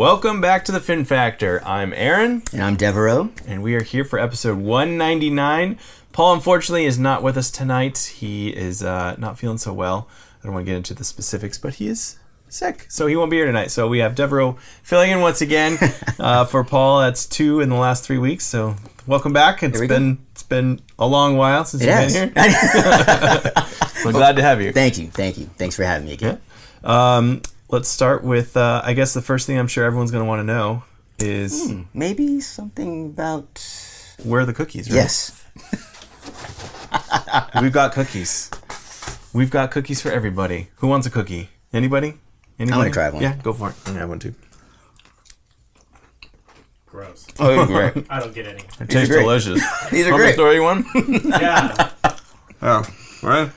Welcome back to the Fin Factor. I'm Aaron, And I'm Devereaux. and we are here for episode 199. Paul, unfortunately, is not with us tonight. He is uh, not feeling so well. I don't want to get into the specifics, but he is sick, so he won't be here tonight. So we have Devereaux filling in once again uh, for Paul. That's two in the last three weeks. So welcome back. It's we go. been it's been a long while since It you've has. been here. We're glad to have you. thank you, thank you. Thanks for having me again. Um, let's start with, uh, I guess the first thing I'm sure everyone's going to want to know is Maybe something about where are the cookies? Right? yes. We've got cookies. We've got cookies for everybody. Who wants a cookie? Anybody? Anybody? I want to try one. Yeah, go for it. I'm gonna have one too. Gross. Oh, great. I don't get any. It tastes delicious. These are Want me to great. throw you one? Yeah. oh, all right.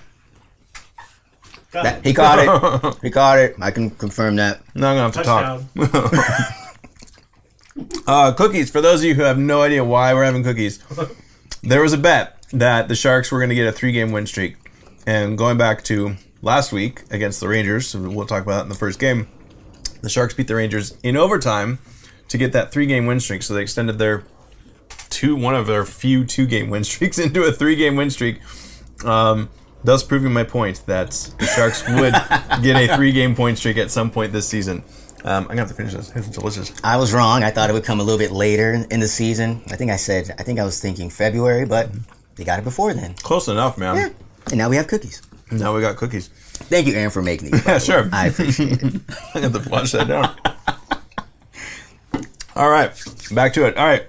Got That- it. he caught it. He caught it. I can confirm that. Now I'm gonna have to talk. Uh, cookies. For those of you who have no idea why we're having cookies, there was a bet that the Sharks were going to get a three-game win streak, and going back to last week against the Rangers, we'll talk about that in the first game. The Sharks beat the Rangers in overtime to get that three-game win streak, so they extended their two one of their few two-game win streaks into a three-game win streak. Um, thus proving my point that the Sharks would get a three-game point streak at some point this season. Um, I'm gonna have to finish this. It's delicious. I was wrong. I thought it would come a little bit later in the season. I think I said I think I was thinking February, but they got it before then. Close enough, man. Yeah. And now we have cookies. Now we got cookies. Thank you, Aaron, for making these. Yeah, sure. I appreciate it. I have to flush that down. All right, back to it. All right,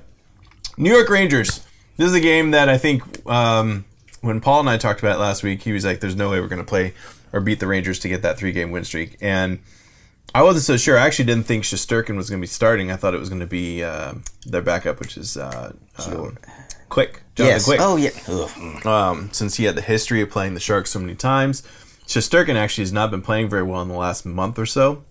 New York Rangers. This is a game that I think um, when Paul and I talked about it last week, he was like, "There's no way we're going to play or beat the Rangers to get that three game win streak." And I wasn't so sure. I actually didn't think Shesterkin was going to be starting. I thought it was going to be uh, their backup, which is uh, um, Quick. Jonathan yes. Quick Oh yeah. Um, since he had the history of playing the Sharks so many times. Shesterkin actually has not been playing very well in the last month or so.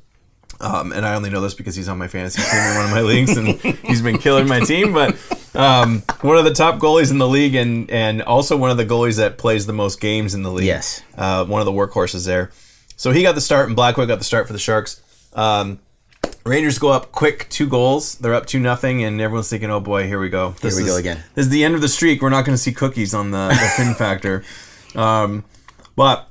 Um, and I only know this because he's on my fantasy team in one of my leagues, and he's been killing my team. But um, one of the top goalies in the league, and and also one of the goalies that plays the most games in the league. Yes. uh, one of the workhorses there. So he got the start, and Blackwood got the start for the Sharks. Um, Rangers go up quick, two goals. They're up two nothing, and everyone's thinking, "Oh boy, here we go. This we is, go again." This is the end of the streak. We're not going to see cookies on the, the Fin Factor." Um, but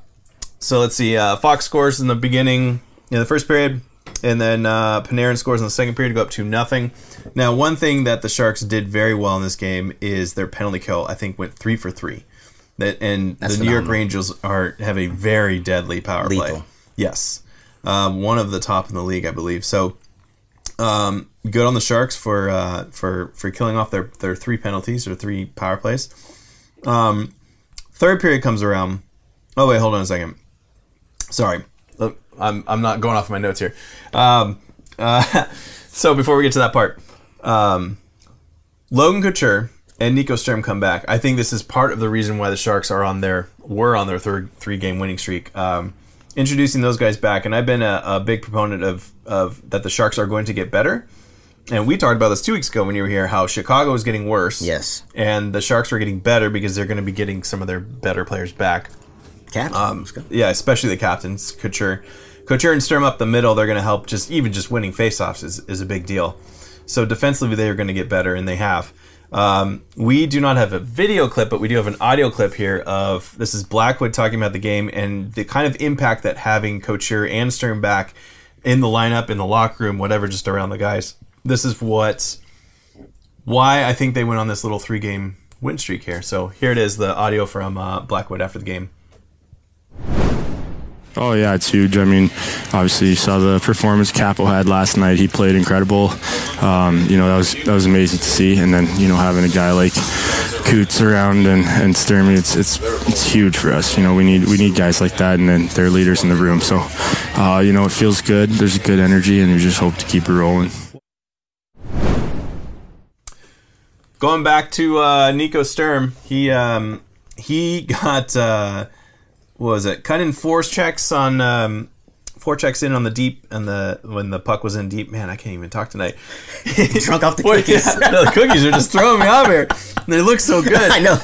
so let's see. Uh, Fox scores in the beginning, in the first period, and then uh, Panarin scores in the second period to go up to nothing. Now, one thing that the Sharks did very well in this game is their penalty kill. I think went three for three. That and That's the New York. Rangers are have a very deadly power play. Yes, um, one of the top in the league, I believe. So, um, good on the Sharks for uh, for for killing off their their three penalties or three power plays. Um, third period comes around. Oh wait, hold on a second. Sorry, I'm I'm not going off my notes here. Um, uh, so before we get to that part, um, Logan Couture and Nico Sturm come back. I think this is part of the reason why the Sharks are on their were on their third three game winning streak. Um, introducing those guys back, and I've been a, a big proponent of of that the Sharks are going to get better. And we talked about this two weeks ago when you were here, how Chicago is getting worse. Yes. And the Sharks are getting better because they're going to be getting some of their better players back. Captain. Um, yeah, especially the captains, Couture, Couture and Sturm up the middle. They're going to help. Just even just winning faceoffs is is a big deal. So defensively, they are going to get better, and they have. Um, we do not have a video clip, but we do have an audio clip here of this is Blackwood talking about the game and the kind of impact that having Couture and Sturm back in the lineup, in the locker room, whatever, just around the guys. This is what why I think they went on this little three game win streak here. So here it is, the audio from uh, Blackwood after the game. Oh yeah, it's huge. I mean, obviously you saw the performance Kaapo had last night. He played incredible. Um, you know that was that was amazing to see. And then you know having a guy like Coots around and and it's it's it's huge for us. You know we need we need guys like that, and then they're leaders in the room. So uh, you know it feels good. There's a good energy, and we just hope to keep it rolling. Going back to uh, Nico Sturm, he um, he got uh, was it? Cut in four checks on um, four checks in on the deep and the when the puck was in deep. Man, I can't even talk tonight. Drunk off the Boy, cookies. yeah, the cookies are just throwing me off here. They look so good. I know.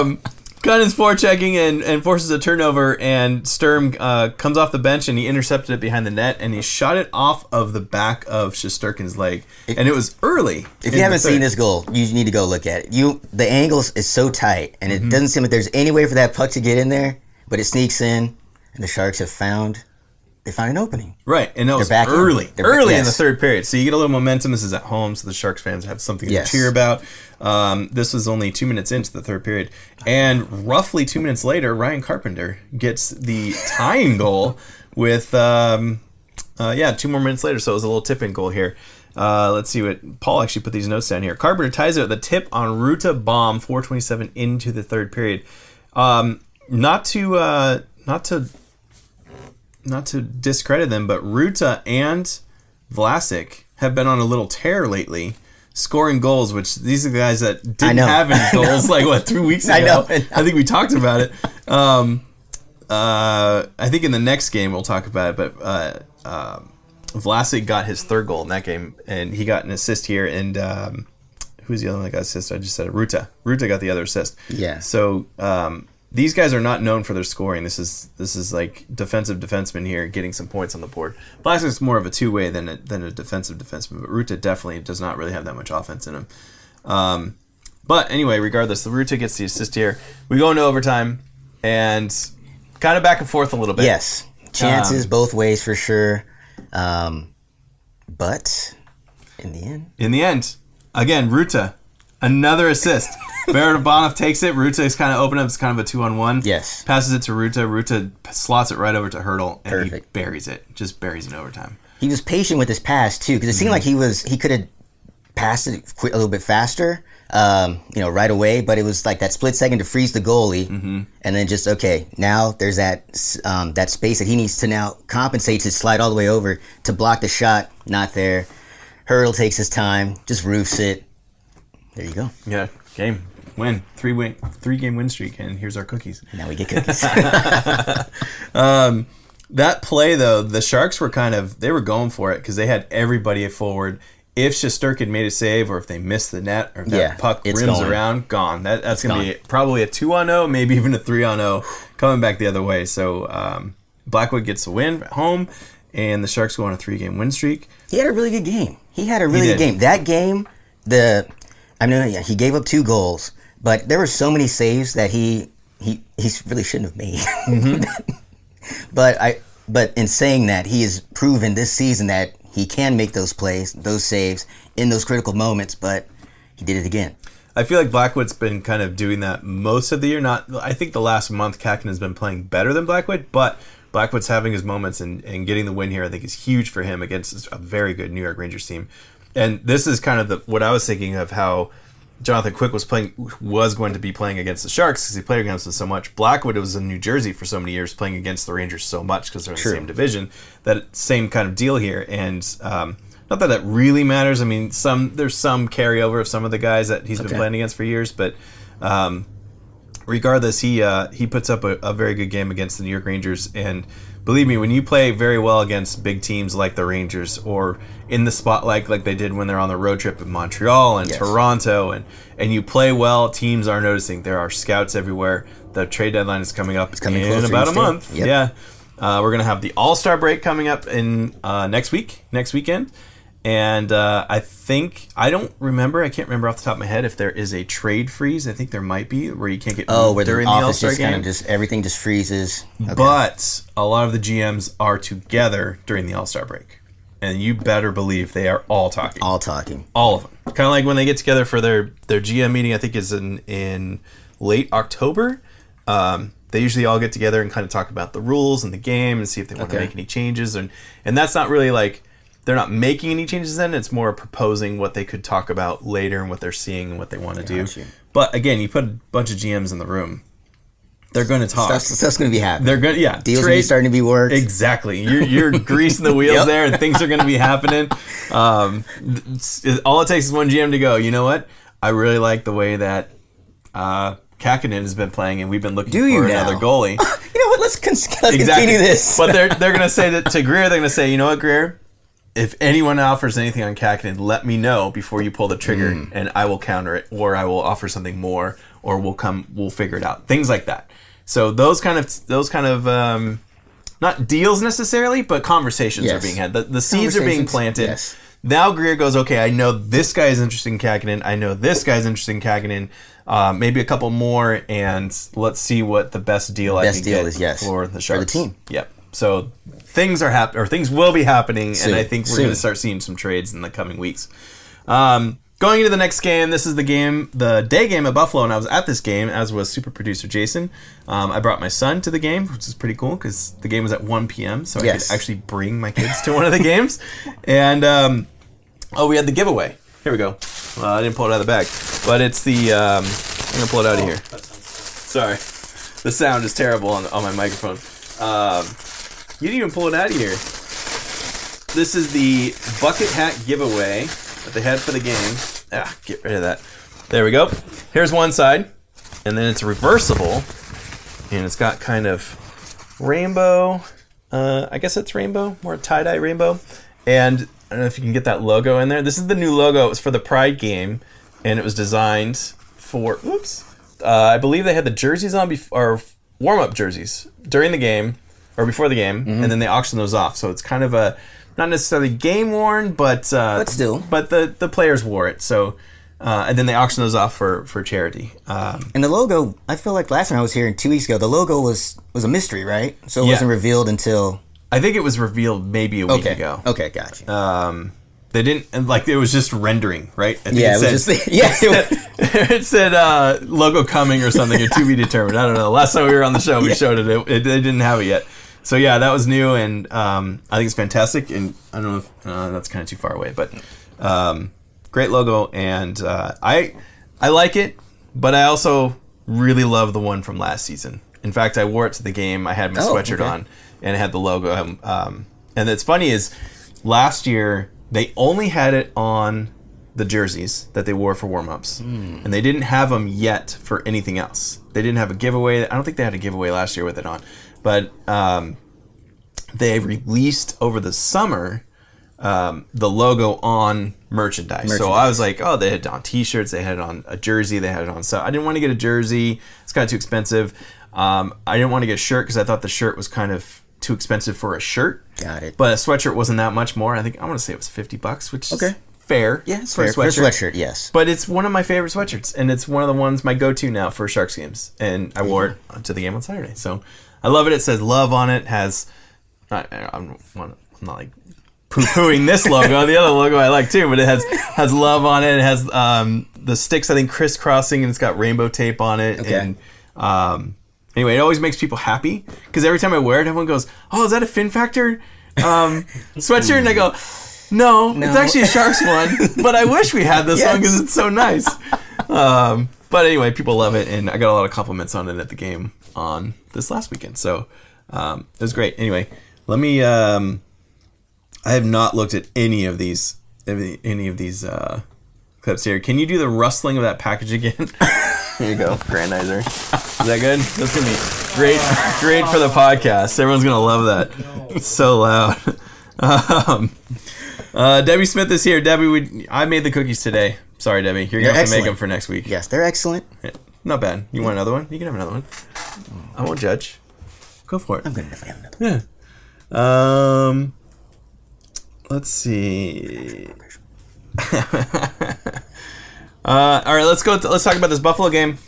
um, Gunnan's forechecking and, and forces a turnover, and Sturm uh, comes off the bench and he intercepted it behind the net and he shot it off of the back of Shesterkin's leg, and it was early. If you haven't seen this goal, you need to go look at it. You the angles is so tight, and it Mm-hmm. doesn't seem like there's any way for that puck to get in there, but it sneaks in, and the Sharks have found they found an opening. Right, and that was back in. early, They're early in the third period. So you get a little momentum. This is at home, so the Sharks fans have something Yes. to cheer about. Um, this was only two minutes into the third period, and roughly two minutes later, Ryan Carpenter gets the tying goal with, um, uh, yeah, two more minutes later. So it was a little tip-in goal here. Uh, let's see what Paul actually put these notes down here. Carpenter ties it with a tip on Rutta bomb, 4:27 into the third period. Um, not to, uh, not to not to discredit them, but Rutta and Vlasic have been on a little tear lately, scoring goals. Which these are the guys that didn't have any goals like what three weeks ago. I know. I think we talked about it. Um, uh, I think in the next game we'll talk about it. But uh, um Vlasic got his third goal in that game, and he got an assist here. And um, who's the other one that got assist? I just said it. Rutta. Rutta got the other assist. Yeah. So um, these guys are not known for their scoring. This is this is like defensive defenseman here getting some points on the board. Vlasic's more of a two way than a, than a defensive defenseman, but Rutta definitely does not really have that much offense in him. Um, but anyway, regardless, the Rutta gets the assist here. We go into overtime and kind of back and forth a little bit. Yes, chances both ways for sure, um, but in the end, In the end, again, Rutta, another assist. Barabanov takes it. Rutta is kind of open up. It's kind of a two on one. Yes. Passes it to Rutta. Rutta slots it right over to Hertl, and he buries it. Just buries it in overtime. he was patient with his pass too, because it Mm-hmm. seemed like he was he could have passed it a little bit faster, um, you know, right away. But it was like that split second to freeze the goalie, Mm-hmm. and then just okay, now there's that um, that space that he needs to now compensate to slide all the way over to block the shot. Not there. Hertl takes his time, just roofs it. There you go. Yeah, game win three win three game win streak, and here's our cookies. And Now we get cookies. That play though, the Sharks were kind of they were going for it because they had everybody forward. If Shesterkin made a save, or if they missed the net, or if that Yeah, puck rims gone. around, gone. That that's gonna be probably a two on zero, maybe even a three on zero, coming back the other way. So um, Blackwood gets the win at home, and the Sharks go on a three game win streak. He had a really good game. He had a really good game. That game, the I mean, yeah, he gave up two goals, but there were so many saves that he he he really shouldn't have made. Mm-hmm. but I but in saying that, he has proven this season that he can make those plays, those saves in those critical moments. But he did it again. I feel like Blackwood's been kind of doing that most of the year. Not, I think the last month Kakin has been playing better than Blackwood, but Blackwood's having his moments and, and getting the win here. I think is huge for him against a very good New York Rangers team. And this is kind of the what I was thinking of how Jonathan Quick was playing was going to be playing against the Sharks because he played against them so much. Blackwood was in New Jersey for so many years playing against the Rangers so much because they're in True. the same division. That same kind of deal here, and um, not that that really matters. I mean, some there's some carryover of some of the guys that he's been playing against for years, but um, regardless, he uh, he puts up a, a very good game against the New York Rangers. And believe me, when you play very well against big teams like the Rangers, or in the spotlight like they did when they're on the road trip in Montreal and Yes. Toronto, and and you play well, teams are noticing. There are scouts everywhere. The trade deadline is coming up coming in about a month. Yep. Yeah. Uh, we're gonna have the All Star break coming up in uh, next week, next weekend, and uh, I think I don't remember. I can't remember off the top of my head if there is a trade freeze. I think there might be where you can't get Oh, where during the the All Star game. of just everything just freezes. Okay. But a lot of the GMs are together during the All Star break, and you better believe they are all talking all talking. all of them. Kind of like when they get together for their their GM meeting. I think is in in late October. Um, they usually all get together and kind of talk about the rules and the game and see if they want to make any changes. And and that's not really like they're not making any changes. Then it's more proposing what they could talk about later and what they're seeing and what they want to do. You. But again, you put a bunch of GMs in the room. They're going to talk. Stuff's, stuff's going to be happening. they're going, yeah. Deals are trade- starting to be worked. Exactly. You're, you're greasing the wheels Yep. there, and things are going to be happening. Um, all it takes is one GM to go. You know what? I really like the way that uh, Kahkonen has been playing, and we've been looking Do for you another now? goalie. you know what? Let's, con- let's exactly. continue this. but they're they're going to say that to Grier. They're going to say, you know what, Grier? If anyone offers anything on Kahkonen, let me know before you pull the trigger, Hmm. and I will counter it, or I will offer something more, or we'll come we'll figure it out. Things like that. So those kind of those kind of um, not deals necessarily, but conversations are being had. The, the seeds are being planted. yes. Now Grier goes, okay, I know this guy is interested in Kahkonen. I know this guy's interested in Kahkonen. Uh, maybe a couple more, and let's see what the best deal I Best can deal get is, yes, for the for the team. Yep. So things are happening, or things will be happening, Soon. and I think we're going to start seeing some trades in the coming weeks. Um, going into the next game, this is the game, the day game at Buffalo, and I was at this game, as was super producer Jason. Um, I brought my son to the game, which is pretty cool because the game was at 1 p.m., so I could actually bring my kids to one of the games. And um, oh, we had the giveaway. Here we go. Uh, I didn't pull it out of the bag, but it's the. Um, I'm gonna pull it out of here. Sorry, the sound is terrible on, on my microphone. You didn't even pull it out of here. This is the bucket hat giveaway that they had for the game. Ah, get rid of that. There we go. Here's one side, and then it's reversible, and it's got kind of rainbow. Uh, I guess it's rainbow, more tie dye rainbow. And I don't know if you can get that logo in there. This is the new logo. It was for the Pride game, and it was designed for. Oops. Uh, I believe they had the jerseys on before, or warm up jerseys during the game or before the game, and then they auction those off. So it's kind of a not necessarily game worn, but uh, But still. but the the players wore it. So. Uh, and then they auction those off for, for charity. Um, And the logo, I feel like last time I was here two weeks ago, the logo was was a mystery, right? So it Yeah. wasn't revealed until I think it was revealed maybe a week okay. ago. Okay, gotcha. um, they didn't and, like it was just rendering, right? I think yeah, it was said, just yeah. It was, it said uh, logo coming or something or to be determined. I don't know. Last time we were on the show, we showed it. It, it. They didn't have it yet. So yeah, that was new, and um, I think it's fantastic. And I don't know if uh, that's kind of too far away, but um, great logo, and uh, I I like it, but I also really love the one from last season. In fact, I wore it to the game. I had my Oh, sweatshirt okay. on, and it had the logo. Um, um, and it's funny is last year they only had it on the jerseys that they wore for warm-ups and they didn't have them yet for anything else they didn't have a giveaway i don't think they had a giveaway last year with it on but um, they released over the summer um, the logo on merchandise. So I was like, oh, they had it on T-shirts, they had it on a jersey, they had it on. So I didn't want to get a jersey; it's kind of too expensive. Um, I didn't want to get a shirt because I thought the shirt was kind of too expensive for a shirt. Got it. But a sweatshirt wasn't that much more. I think I want to say it was fifty bucks, which is Okay. fair. yeah, it's for a fair. For a sweatshirt, yes. But it's one of my favorite sweatshirts, and it's one of the ones my go-to now for Sharks games. And I wore it to the game on Saturday, so I love it. It says "love" on it. Has I, I'm, I'm not like poo-pooing this logo. The other logo I like too, but it has has love on it. It has um, the sticks I think crisscrossing, and it's got rainbow tape on it. Okay. And um, anyway, it always makes people happy because every time I wear it, everyone goes, "Oh, is that a Fin Factor um, sweatshirt?" And I go. No, it's actually a Sharks one, but I wish we had this one because it's so nice. Um, but anyway, people love it, and I got a lot of compliments on it at the game on this last weekend. So um, it was great. Anyway, let me. Um, I have not looked at any of these any, of these uh, clips here. Can you do the rustling of that package again? here you go, Grandizer. Is that good? That's gonna be great. Great for the podcast. Everyone's gonna love that. It's so loud. Um, uh, Debbie Smith is here. Debbie, we, I made the cookies today. Sorry, Debbie. You're gonna have to make them for next week. Yes, they're excellent. Yeah, Not bad. You want another one? You can have another one. I won't judge. Go for it. I'm gonna have another. Yeah. Um. Let's see. uh, all right, let's go. To, let's talk about this Buffalo game.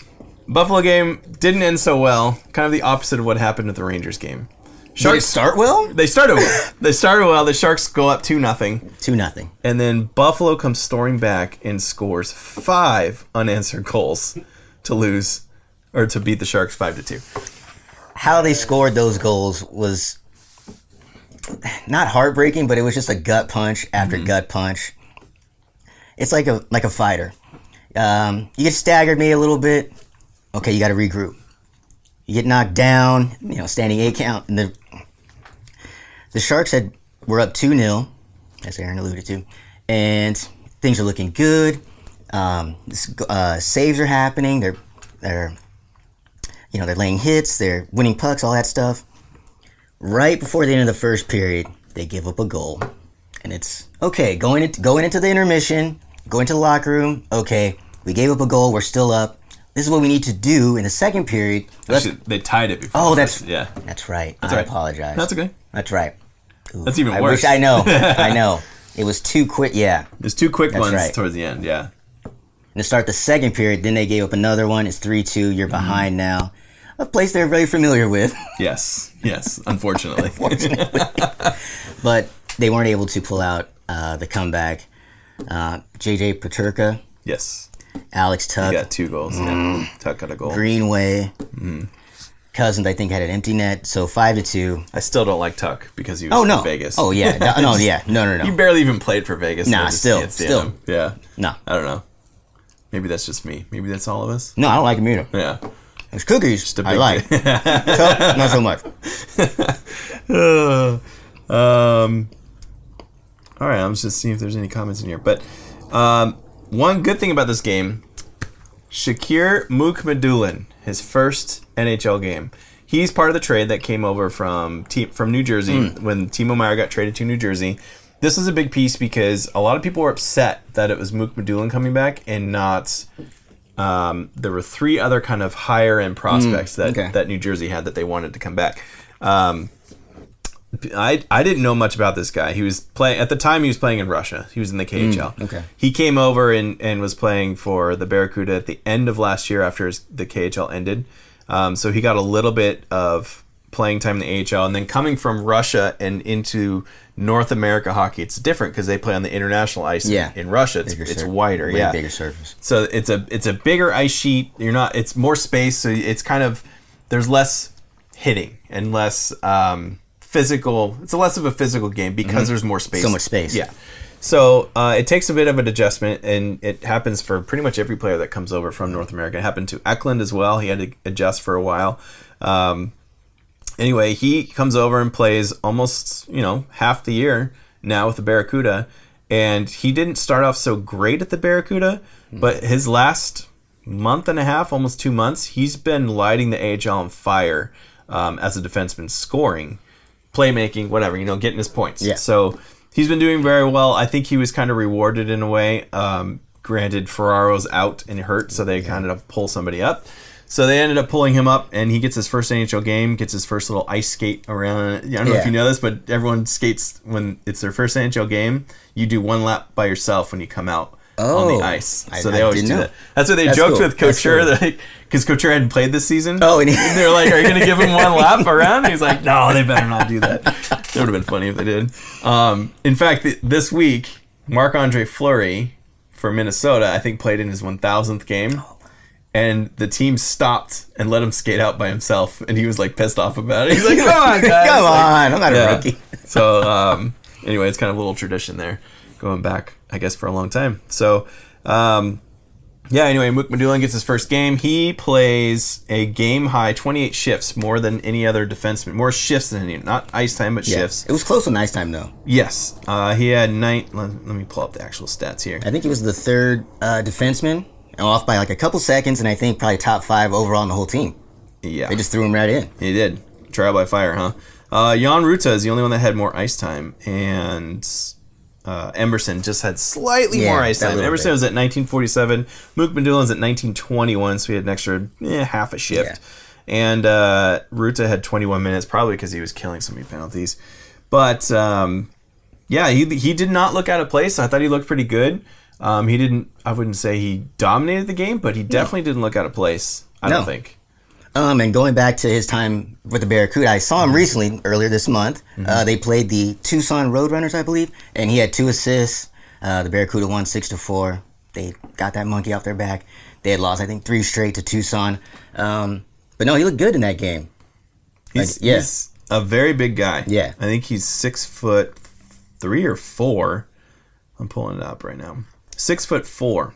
Buffalo game didn't end so well. Kind of the opposite of what happened at the Rangers game. Sharks start well? They started well. they started well. The Sharks go up two nothing, Two nothing. and then Buffalo comes storming back and scores five unanswered goals to lose or to beat the Sharks five to two. How they scored those goals was not heartbreaking, but it was just a gut punch after gut punch. It's like a like a fighter. Um, you get staggered maybe a little bit. Okay, you got to regroup. You get knocked down. You know, standing eight count. And the the Sharks had were up two 0 as Aaron alluded to, and things are looking good. Um, uh, saves are happening. They're they're you know they're laying hits. They're winning pucks. All that stuff. Right before the end of the first period, they give up a goal, and it's okay. Going into going into the intermission, going to the locker room. Okay, we gave up a goal. We're still up. this is what we need to do in the second period. Actually, they tied it before. oh, that's yeah. That's right. That's I right. apologize. That's okay. That's right. Ooh, That's even I worse. wish I know. I know. It was too quick. Yeah. There's two quick That's ones right. towards the end. Yeah. And to start the second period, then they gave up another one. It's 3 2. You're Mm-hmm. behind now. A place they're very familiar with. Yes. Yes. Unfortunately. unfortunately. but they weren't able to pull out uh, the comeback. Uh, JJ Peterka, yes. Alex Tuch, He got two goals. Yeah. Tuch got a goal. Greenway, Mm-hmm. Cousins. I think had an empty net, so five to two. I still don't like Tuch because he was Oh no, Vegas. Oh yeah, no, no, yeah, no, no, no. He barely even played for Vegas. Nah, still, still. him. Yeah. no, I don't know. Maybe that's just me. Maybe that's all of us. no. I don't like him either. Yeah. It's cookies. a I like. Not so much. um, all right, I'm just seeing if there's any comments in here. But um, one good thing about this game, Shakir Mukhamadullin, his first NHL game. He's part of the trade that came over from te- from New Jersey when Timo Meier got traded to New Jersey. This is a big piece because a lot of people were upset that it was Mukhamadullin coming back and not. Um, there were three other kind of higher end prospects that, okay. that New Jersey had that they wanted to come back. Um, I I didn't know much about this guy. He was playing at the time. He was playing in Russia. He was in the KHL. okay. He came over and, and was playing for the Barracuda at the end of last year after his, the KHL ended. Um, so he got a little bit of playing time in the AHL, and then coming from Russia and into North America hockey, it's different because they play on the international ice. Yeah. In, Russia, it's, it's sur- wider. yeah. bigger surface. So it's a it's a bigger ice sheet. You're not. It's more space. So it's kind of there's less hitting and less um, physical. It's less of a physical game because there's more space. Mm-hmm. So much space. Yeah. So uh, it takes a bit of an adjustment, and it happens for pretty much every player that comes over from North America. It happened to Eklund as well. He had to adjust for a while. Um, anyway, he comes over and plays almost you know half the year now with the Barracuda, and he didn't start off so great at the Barracuda, but his last month and a half, almost two months, he's been lighting the AHL on fire um, as a defenseman, scoring, playmaking, whatever, you know, getting his points. Yeah. So he's been doing very well. I think he was kind of rewarded in a way. Um, granted, Ferraro's out and hurt, so they kind of pull somebody up. So they ended up pulling him up, and he gets his first NHL game, gets his first little ice skate around. I don't know if you know this, but everyone skates when it's their first NHL game. You do one lap by yourself when you come out on Oh, the ice. So I they always do know. that. That's what they That's joked cool. with Couture cool. because Couture hadn't played this season. Oh, and he- And they're like, "Are you going to give him one lap around?" And he's like, "No, they better not do that." That would have been funny if they did. Um, in fact, th- this week, Marc Andre Fleury for Minnesota, I think, played in his 1,000th game. And the team stopped and let him skate out by himself, and he was like pissed off about it. He's like, "Come on, guys!" Come on, I'm not a rookie. so um, anyway, it's kind of a little tradition there, going back, I guess, for a long time. So um, yeah. Anyway, Mukhamadullin gets his first game. He plays a game high 28 shifts, more than any other defenseman. More shifts than any, not ice time, but Yeah. shifts. It was close to ice time though. Yes, uh, he had nine. Let, let me pull up the actual stats here. I think he was the third uh, defenseman, off by like a couple seconds, and I think probably top five overall in the whole team. Yeah, They just threw him right in. He did. Trial by fire, huh? Uh, Jan Rutta is the only one that had more ice time, and uh, Emberson just had slightly Yeah, more ice time. Emberson bit. was at 1947. Mukhamadullin's at 1921, so he had an extra eh, half a shift. And uh, Rutta had 21 minutes, probably because he was killing so many penalties. But um, yeah, he, he did not look out of place. I thought he looked pretty good. Um, he didn't. I wouldn't say he dominated the game, but he definitely didn't look out of place. I No. don't think. Um, and going back to his time with the Barracuda, I saw him recently earlier this month. Uh, they played the Tucson Roadrunners, I believe, and he had two assists. Uh, the Barracuda won six to four. They got that monkey off their back. They had lost, I think, three straight to Tucson. Um, but no, he looked good in that game. He's, Like, yeah. he's a very big guy. Yeah. I think he's six foot three or four. I'm pulling it up right now. Six foot four,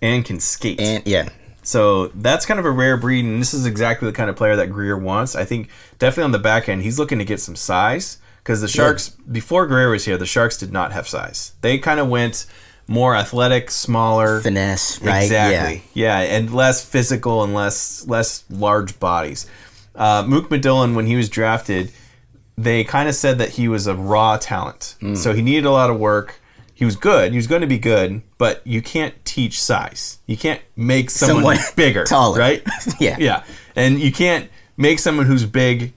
and can skate. And yeah, so that's kind of a rare breed, and this is exactly the kind of player that Grier wants. I think definitely on the back end, he's looking to get some size because the Sharks before Grier was here, the Sharks did not have size. They kind of went more athletic, smaller, finesse, right? Exactly. Yeah. and less physical and less less large bodies. Uh, Mukhamadullin, when he was drafted, they kind of said that he was a raw talent. Mm. So he needed a lot of work. He was good. He was going to be good, but you can't teach size. You can't make someone, Someone bigger, taller. right? Yeah. yeah, and you can't make someone who's big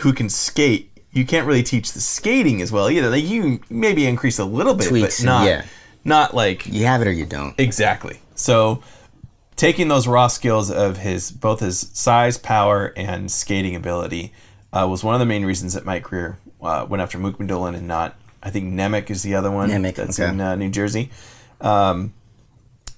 who can skate. You can't really teach the skating as well either. Like you maybe increase a little bit, Tweaks but not yeah. not like You have it or you don't. Exactly. So taking those raw skills of his both his size, power, and skating ability uh, was one of the main reasons that Mike Grier uh, went after Mukhamadullin and not I think Nemec is the other one Nemec, that's okay. in uh, New Jersey. Um,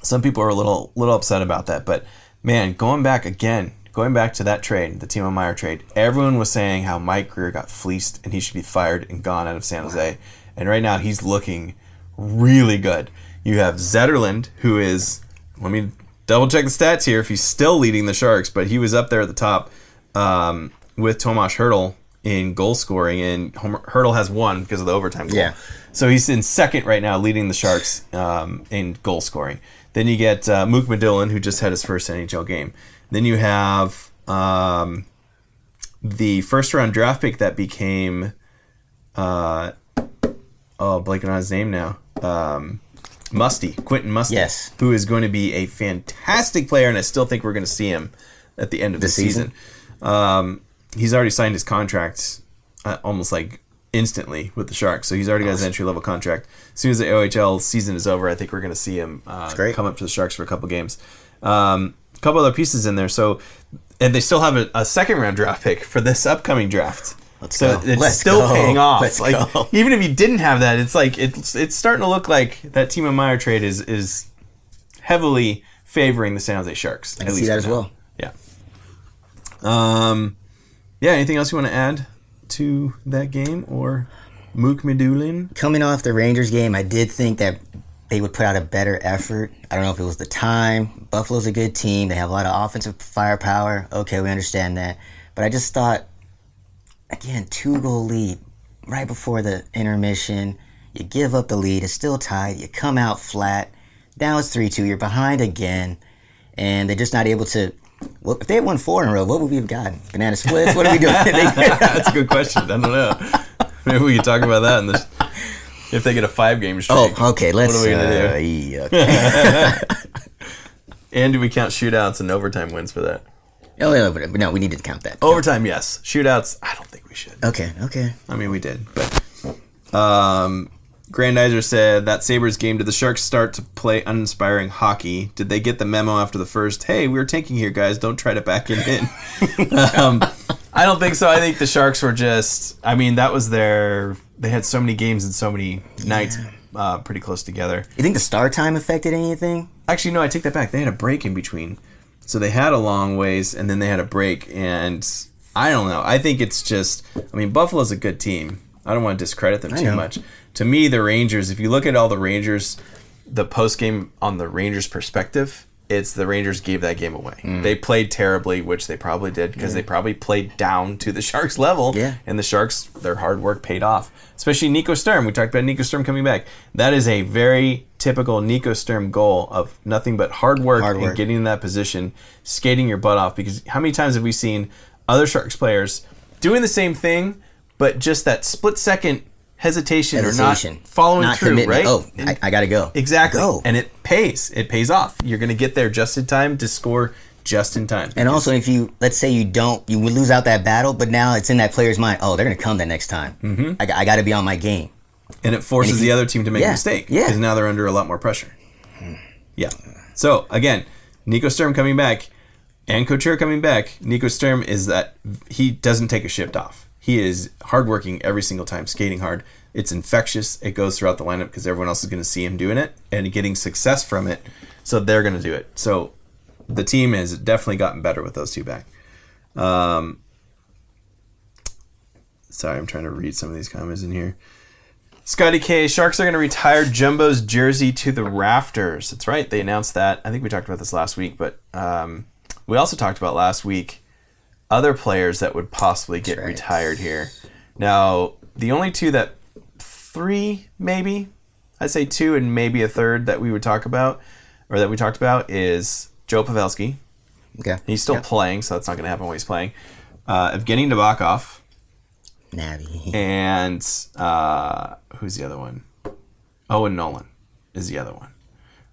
some people are a little little upset about that, but man, going back again, going back to that trade, the Timo Meier trade, everyone was saying how Mike Grier got fleeced and he should be fired and gone out of San Jose, and right now he's looking really good. You have Zetterlund, who is let me double check the stats here if he's still leading the Sharks, but he was up there at the top um, with Tomas Hertl in goal scoring, and Homer- Hertl has one because of the overtime goal. Yeah. So he's in second right now, leading the Sharks um, in goal scoring. Then you get uh, Mukhamadullin, who just had his first NHL game. Then you have um, the first round draft pick that became, uh, oh, blanking on his name now. Um, Musty, Quentin Musty. Yes. Who is going to be a fantastic player, and I still think we're going to see him at the end of the This season. season? Um, he's already signed his contract uh, almost like instantly with the Sharks, so he's already got his entry level contract. As soon as the OHL season is over, I think we're going to see him uh, come up to the Sharks for a couple games. Um, a couple other pieces in there, so and they still have a, a second round draft pick for this upcoming draft. Let's so go. it's Let's still go. paying off. Let's like go. even if you didn't have that, it's like it's it's starting to look like that Timo Meier trade is is heavily favoring the San Jose Sharks. I can see that as well. Yeah. Um, yeah. Anything else you want to add to that game or Mukhamadullin? Coming off the Rangers game, I did think that they would put out a better effort. I don't know if it was the time. Buffalo's a good team. They have a lot of offensive firepower. Okay, we understand that. But I just thought, again, two goal lead right before the intermission. You give up the lead. It's still tied. You come out flat. Now it's 3 2. You're behind again. And they're just not able to. Well, if they had won four in a row, what would we have gotten? Banana splits? What are we doing? That's a good question. I don't know. Maybe we could talk about that in this. If they get a five game streak. oh, okay. Let's. What are we gonna uh, do? yeah, okay. And do we count shootouts and overtime wins for that? Oh, no, but no, we need to count that. Overtime, yes. Shootouts, I don't think we should. Okay, okay. I mean, we did, but um, Grandizer said that Sabres game. Did the Sharks start to play uninspiring hockey? Did they get the memo after the first? Hey, we were tanking here, guys. Don't try to back it in. um, I don't think so. I think the Sharks were just. I mean, that was their. They had so many games and so many nights uh, pretty close together. You think the star time affected anything? Actually, no, I take that back. They had a break in between. So they had a long ways and then they had a break. And I don't know. I think it's just, I mean, Buffalo's a good team. I don't want to discredit them I too know. much. To me, the Rangers, if you look at all the Rangers, the post game on the Rangers' perspective, it's the Rangers gave that game away. Mm. They played terribly, which they probably did because they probably played down to the Sharks level. Yeah. And the Sharks, their hard work paid off. Especially Nico Sturm. We talked about Nico Sturm coming back. That is a very typical Nico Sturm goal of nothing but hard work, Hard and getting in that position, skating your butt off. Because how many times have we seen other Sharks players doing the same thing, but just that split second hesitation, Hesitation. or not following Not through, commitment. right? Oh, I, I gotta go. Exactly. Go. And it pays. It pays off. You're going to get there just in time to score just in time. And also, if you let's say you don't, you would lose out that battle, but now it's in that player's mind. Oh, they're gonna come the next time. Mm-hmm. I, got- I got to be on my game. and it forces And if the other team to make a Yeah, mistake yeah. because now they're under a lot more pressure. Yeah. So again, Nico Sturm coming back and Couture coming back. Nico Sturm is that he doesn't take a shift off. He is hardworking every single time, skating hard. It's infectious. It goes throughout the lineup because everyone else is going to see him doing it and getting success from it. So they're going to do it. So the team has definitely gotten better with those two back. Um, sorry, I'm trying to read some of these comments in here. Scotty K, Sharks are going to retire Jumbo's jersey to the rafters. That's right. They announced that. I think we talked about this last week, but um, we also talked about last week other players that would possibly get right. retired here. Now, the only two that, three maybe, I'd say two and maybe a third that we would talk about, or that we talked about, is Joe Pavelski. Okay. He's still playing, so that's not going to happen while he's playing. Uh, Evgeny Nabokov Navi. and uh, who's the other one? Owen Nolan is the other one.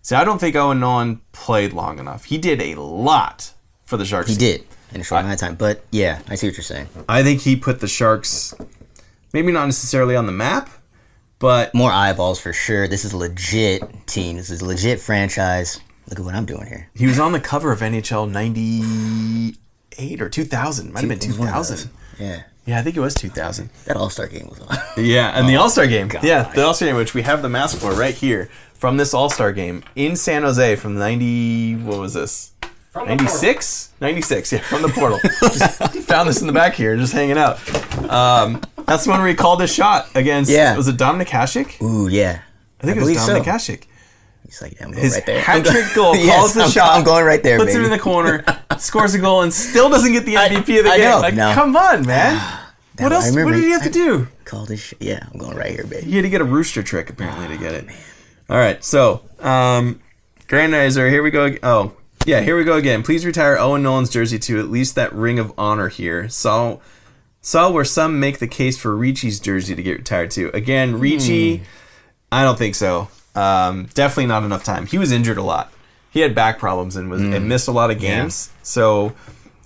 See, I don't think Owen Nolan played long enough. He did a lot for the Sharks. He did in a short amount of time. But yeah, I see what you're saying. I think he put the Sharks, maybe not necessarily on the map, but More eyeballs for sure. This is a legit team. This is a legit franchise. Look at what I'm doing here. he was on the cover of NHL 98 or 2000. Might have been It was one of those. 2000. Yeah. Yeah, I think it was 2000. That All Star game was on. Yeah, and the oh All Star game. Yeah, the All Star game, which we have the mask for right here from this All Star game in San Jose from 90. What was this? From 96? 96, yeah, from the portal. just found this in the back here, just hanging out. Um, that's the one where he called his shot against. Yeah. Was it Dominic Hasek? Ooh, yeah. I think it believe was so. Dominic Hasek. He's like, yeah, I'm going His right there. Hat trick goal Yes, calls the I'm, shot. I'm going right there, Puts baby. him in the corner, scores a goal, and still doesn't get the MVP of the I game. know, like, no. come on, man. what I else? What did he have to do? Called his shit. Yeah, I'm going right here, baby. He had to get a rooster trick apparently to get it. All right, so um, Grandizer, here we go. Oh, yeah, here we go again. Please retire Owen Nolan's jersey to at least that ring of honor here. Saw saw where some make the case for Ricci's jersey to get retired too. Again, Ricci, I don't think so. Um, definitely not enough time. He was injured a lot. He had back problems and was and missed a lot of games. So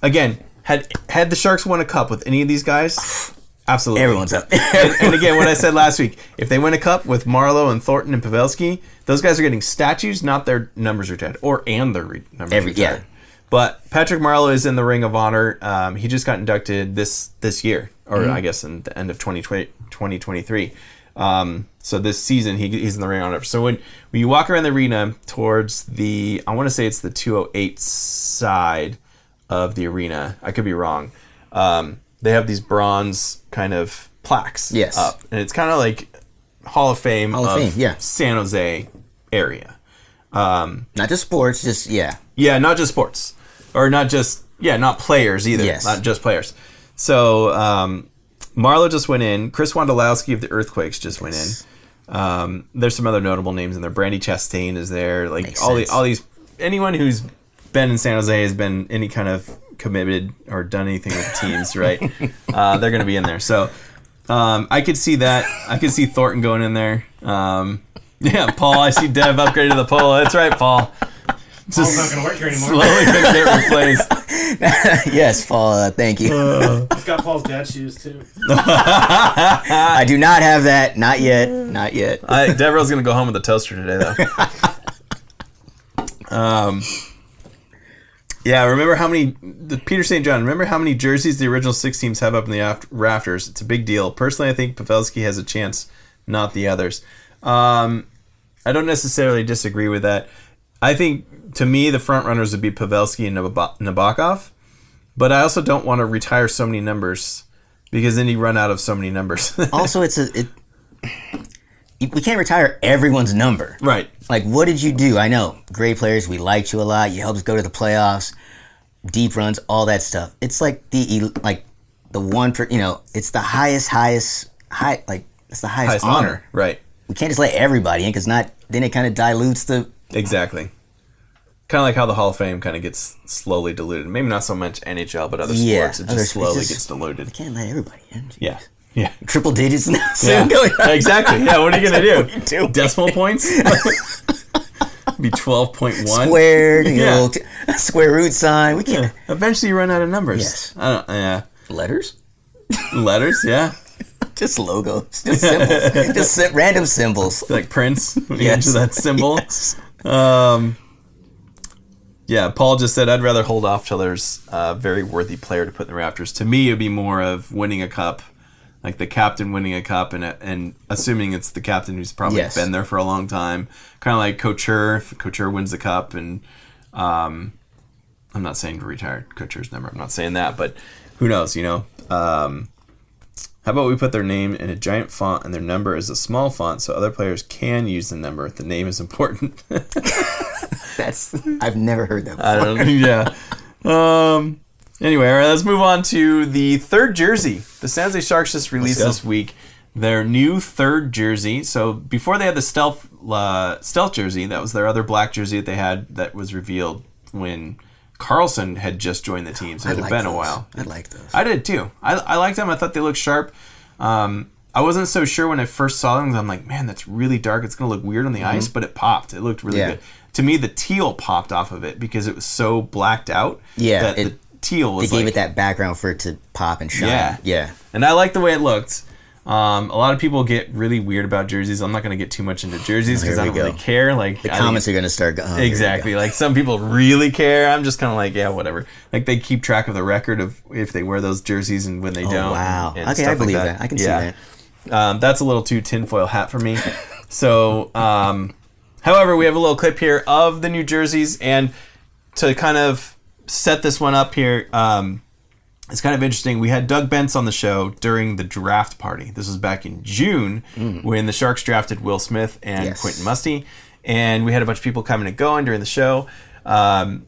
again, had had the Sharks won a cup with any of these guys, absolutely Everyone's up. and, and again, what I said last week, if they win a cup with Marleau and Thornton and Pavelski, those guys are getting statues, not their numbers retired, or and their re- numbers Every- yeah. But Patrick Marleau is in the Ring of Honor. Um, he just got inducted this this year, or Mm-hmm. I guess in the end of 2020, 2023. Um, so this season he, he's in the Ring of Honor. So when, when you walk around the arena towards the, I want to say it's the 208 side of the arena. I could be wrong. Um, they have these bronze kind of plaques Yes. up, and it's kind of like Hall of Fame Hall of Fame, yeah. San Jose area. Um, Not just sports, just, yeah. Yeah, not just sports, or not just yeah, not players either. Yes. not just players. So um, Marleau just went in. Chris Wondolowski of the Earthquakes just went in. Um, there's some other notable names in there. Brandy Chastain is there. Like Makes all the all these anyone who's been in San Jose has been any kind of committed or done anything with teams, right? uh, they're going to be in there. So um, I could see that. I could see Thornton going in there. Um, yeah, Paul. I see Dev upgraded the polo. That's right, Paul. It's not going to work here anymore. Slowly gonna get replaced. yes, Paul, uh, thank you. He's got Paul's dad shoes too. I do not have that. Not yet. Not yet. I, Devereaux's gonna go home with a toaster today, though. um, yeah. Remember how many the Peter St. John? Remember how many jerseys the original six teams have up in the aft- rafters? It's a big deal. Personally, I think Pavelski has a chance, not the others. Um, I don't necessarily disagree with that. I think to me the front runners would be Pavelski and Nab- Nabokov, but I also don't want to retire so many numbers because then you run out of so many numbers. Also, it's a. It, we can't retire everyone's number. right. Like, what did you do? I know, great players. We liked you a lot. You helped us go to the playoffs, deep runs, all that stuff. It's like the like the one per. You know, it's the highest, highest, high. Like it's the highest, Highest honor. honor. Right. We can't just let everybody in because not. Then it kind of dilutes the. Exactly. Kind of like how the Hall of Fame kind of gets slowly diluted. Maybe not so much NHL, but other Yeah, sports, it other just slowly just- gets diluted. You can't let everybody in. Yeah. Yeah. Triple digits now. Yeah. Exactly. Yeah. What are you gonna do? Decimal points. Be twelve point one. Squared, Yeah. t- square root sign. We can't. Eventually, you run out of numbers. Yes. I don't. Yeah. Letters? Letters. Yeah. Just logos. Just symbols. just random symbols. Like Prince. Yes. that symbol. Yes. Um. Yeah, Paul just said I'd rather hold off till there's a very worthy player to put in the Raptors. To me, it'd be more of winning a cup, like the captain winning a cup, and and assuming it's the captain who's probably Yes. been there for a long time, kind of like Couture. If Couture wins the cup, and um, I'm not saying to retire Couture's number. I'm not saying that, but who knows? You know. Um, how about we put their name in a giant font and their number is a small font so other players can use the number? The name is important. That's. I've never heard that. Before. I don't. Yeah. Um. Anyway, all right, let's move on to the third jersey. The San Jose Sharks just released this week their new third jersey. So before they had the stealth uh, stealth jersey, that was their other black jersey that they had that was revealed when Karlsson had just joined the team. So it had like been those. a while. I like those. I did too. I, I liked them. I thought they looked sharp. Um, I wasn't so sure when I first saw them. I'm like, man, that's really dark. It's gonna look weird on the ice, but it popped. It looked really Mm-hmm. Yeah. good. To me, the teal popped off of it because it was so blacked out. Yeah, that it- the teal They gave like, it that background for it to pop and shine. Yeah. Yeah. and I like the way it looked. Um, a lot of people get really weird about jerseys. I'm not going to get too much into jerseys Oh, because I don't go. really care. Like The I comments are gonna start going. exactly like some people really care. I'm just kind of like yeah, whatever. Like they keep track of the record of if they wear those jerseys and when they Oh don't. wow. and Okay, stuff I like believe that. I can see that. Um, that's a little too tinfoil hat for me. so, um, however, we have a little clip here of the New Jerseys, and to kind of set this one up here, um, it's kind of interesting. We had Doug Bentz on the show during the draft party. This was back in June when the Sharks drafted Will Smith and Mm. Yes. Quentin Musty, and we had a bunch of people coming and going during the show. Um,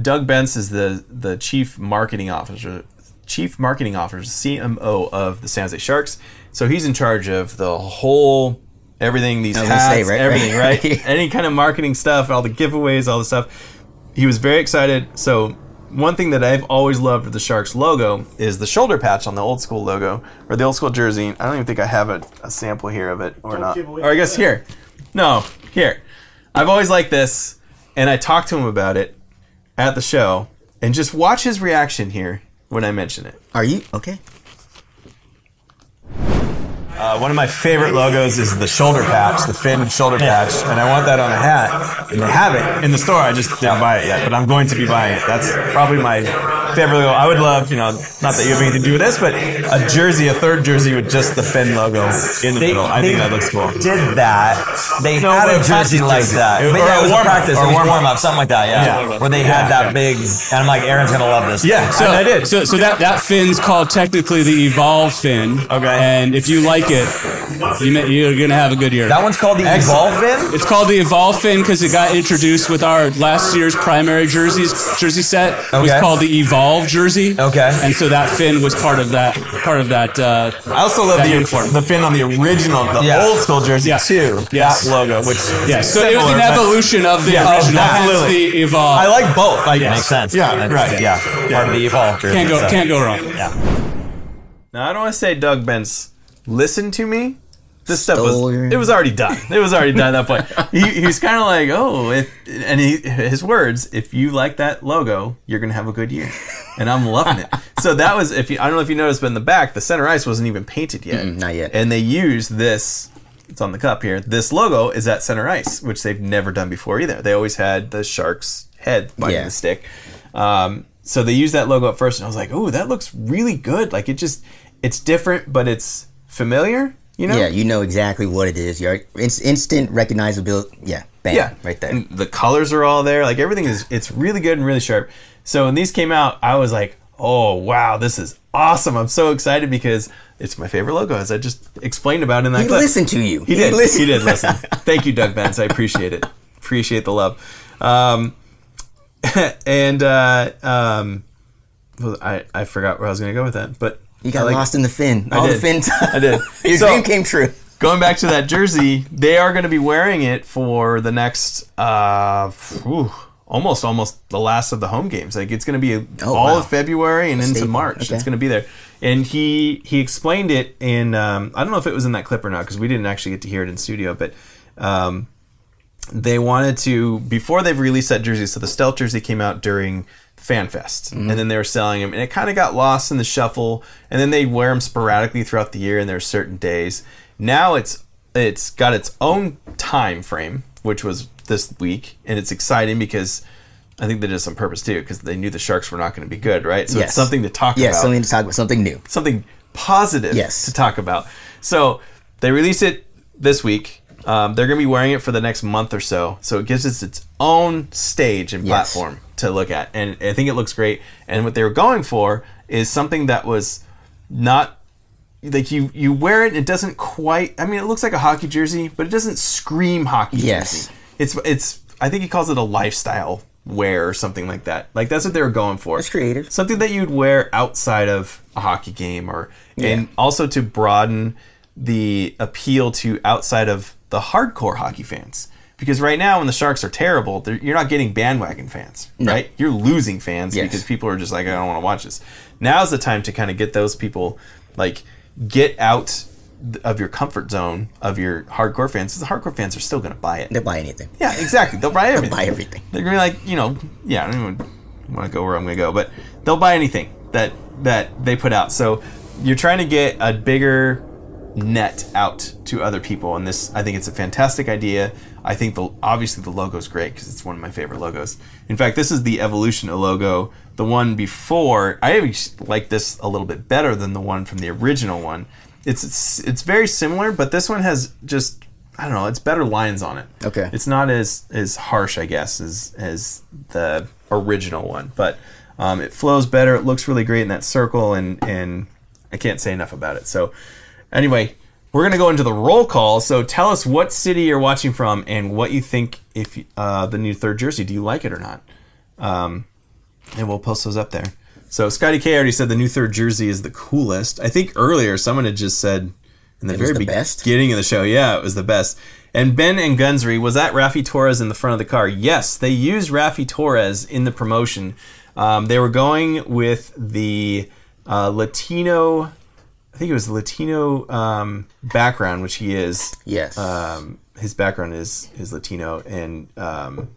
Doug Bentz is the the chief marketing officer, chief marketing officer, CMO of the San Jose Sharks. So he's in charge of the whole everything, these hats, say, right, everything, right. right? Any kind of marketing stuff, all the giveaways, all the stuff. He was very excited. So one thing that I've always loved with the Sharks logo is the shoulder patch on the old school logo or the old school jersey. I don't even think I have a, a sample here of it or Don't not. Or I guess the- here. No, here. I've always liked this, and I talked to him about it at the show, and just watch his reaction here when I mention it. Are you okay? Uh, one of my favorite logos is the shoulder patch, the fin shoulder patch, and I want that on a hat. And they have it in the store. I just didn't buy it yet, but I'm going to be buying it. That's probably my favorite logo. I would love, you know, not that you have anything to do with this, but a jersey, a third jersey with just the fin logo in the They- middle. I think that looks cool. Did that? They No, had a jersey like that. It- or yeah, it was a warm-up, practice or or warm warm-up. something like that. Yeah, Yeah. where they had that big, and I'm like, Aaron's gonna love this. Yeah, So, and I did. So, so that, that fin's called technically the Evolve fin. Okay. And if you like it, you may, you're going to have a good year. that one's called the Evolve Fin. it's called the Evolve fin because it got introduced with our last year's primary jerseys jersey set. It was Okay. called the Evolve jersey. Okay. And so that fin was part of that part of that. Uh, I also love That the uniform. the fin on the original, the Yeah. old school jersey Yeah. too. Yes. That logo, which yeah. So it was an evolution of the Yeah, original. hence absolutely. the Evolve. I like both. Like Makes sense. Yeah, That's- right. Yeah, part of the Evolve. jersey, can't go so- can't go wrong. Yeah. Now I don't want to say Doug Bentz. Listen to me. This stuff was your- it was already done. It was already done at that point. He, he's kind of like, oh, if and he his words, if you like that logo, you're gonna have a good year, and I'm loving it. So that was if you, I don't know if you noticed, but in the back, the center ice wasn't even painted yet, Mm-mm, not yet. and they used this. It's on the cup here. This logo is at center ice, which they've never done before either. They always had the shark's head biting Yeah. the stick. Um, so they used that logo at first, and I was like, "Oh, that looks really good. Like it just, it's different, but it's familiar." You know? Yeah, you know exactly what it is. You're it's instant recognizability. Yeah, bam, yeah, right there. And the colors are all there. Like everything is, it's really good and really sharp. So when these came out, I was like, "Oh wow, this is awesome! I'm so excited because it's my favorite logo." As I just explained about in that he clip. listened to you. He did. listened. He did listen. Thank you, Doug Bentz. I appreciate it. Appreciate the love. Um, and uh, um, well, I I forgot where I was going to go with that, but You got like- lost in the fin. I All the fins. I did. Your So- dream came true. Going back to that jersey, they are going to be wearing it for the next, uh, whew, almost almost the last of the home games. Like it's going to be Oh, all wow. of February and into March. Okay. It's going to be there. And he he explained it in um, I don't know if it was in that clip or not because we didn't actually get to hear it in studio, but. Um, they wanted to before they've released that jersey. So the stealth jersey came out during FanFest, mm-hmm. and then they were selling them, and it kind of got lost in the shuffle. And then they wear them sporadically throughout the year, and there are certain days. Now it's it's got its own time frame, which was this week, and it's exciting because I think they did this on purpose too, because they knew the Sharks were not going to be good, right? So Yes. it's something to talk Yes, about something to talk about. Something new. something positive Yes. to talk about. So they release it this week. Um, they're going to be wearing it for the next month or so. So it gives us its own stage and Yes. platform to look at. And I think it looks great. And what they were going for is something that was not like you you wear it and it doesn't quite I mean it looks like a hockey jersey, but it doesn't scream hockey Yes. jersey. It's it's I think he calls it a lifestyle wear or something like that. Like that's what they were going for. It's creative. Something that you'd wear outside of a hockey game or and also to broaden the appeal to outside of the hardcore hockey fans. Because right now, when the Sharks are terrible, you're not getting bandwagon fans, right? You're losing fans Yes. because people are just like, I don't want to watch this. Now's the time to kind of get those people, like, get out of your comfort zone of your hardcore fans. 'cause The hardcore fans are still going to buy it. They'll buy anything. Yeah, exactly. They'll buy everything. buy everything. They're gonna be like, you know, yeah, I don't even want to go where I'm gonna go, but they'll buy anything that that they put out. So you're trying to get a bigger net out to other people, and this I think it's a fantastic idea. I think the obviously the logo's great because it's one of my favorite logos. In fact, this is the evolution of logo. The one before, I actually like this a little bit better than the one from the original one. It's it's, it's very similar, but this one has just I don't know, it's better lines on it. Okay. It's not as as harsh, I guess, as as the original one, but um, it flows better. It looks really great in that circle, and and I can't say enough about it. So, anyway, we're gonna go into the roll call. So, tell us what city you're watching from and what you think if uh, the new third jersey. Do you like it or not? Um, and we'll post those up there. So, Scotty K already said the new third jersey is the coolest. I think earlier someone had just said in the It very the best? beginning of the show, yeah, it was the best. And Ben and Gunsry, was that Raffi Torres in the front of the car? Yes, they used Raffi Torres in the promotion. Um, they were going with the uh, Latino, I think it was Latino um, background, which he is. Yes. Um, his background is is Latino, and um,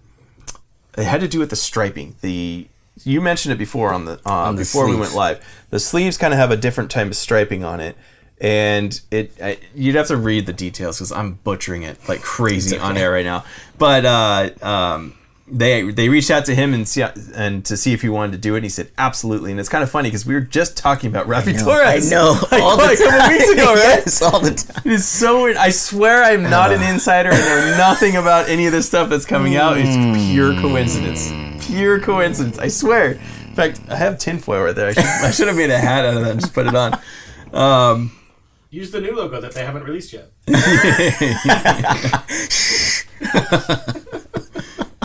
it had to do with the striping. The you mentioned it before on the, uh, the before we went live. The sleeves kind of have a different type of striping on it, and it I, you'd have to read the details because I'm butchering it like crazy on air right now. But uh, um, they they reached out to him and see and to see if he wanted to do it. And he said absolutely, and it's kind of funny because we were just talking about Raffi No, Torres. I know. like, all the what, a couple time. weeks ago, right? yes, all the time. It is so weird. I swear I'm not an insider and know nothing about any of this stuff that's coming out. It's pure coincidence. Pure coincidence. I swear. In fact, I have tinfoil right there. I should, I should have made a hat out of that and just put it on. Um, Use the new logo that they haven't released yet.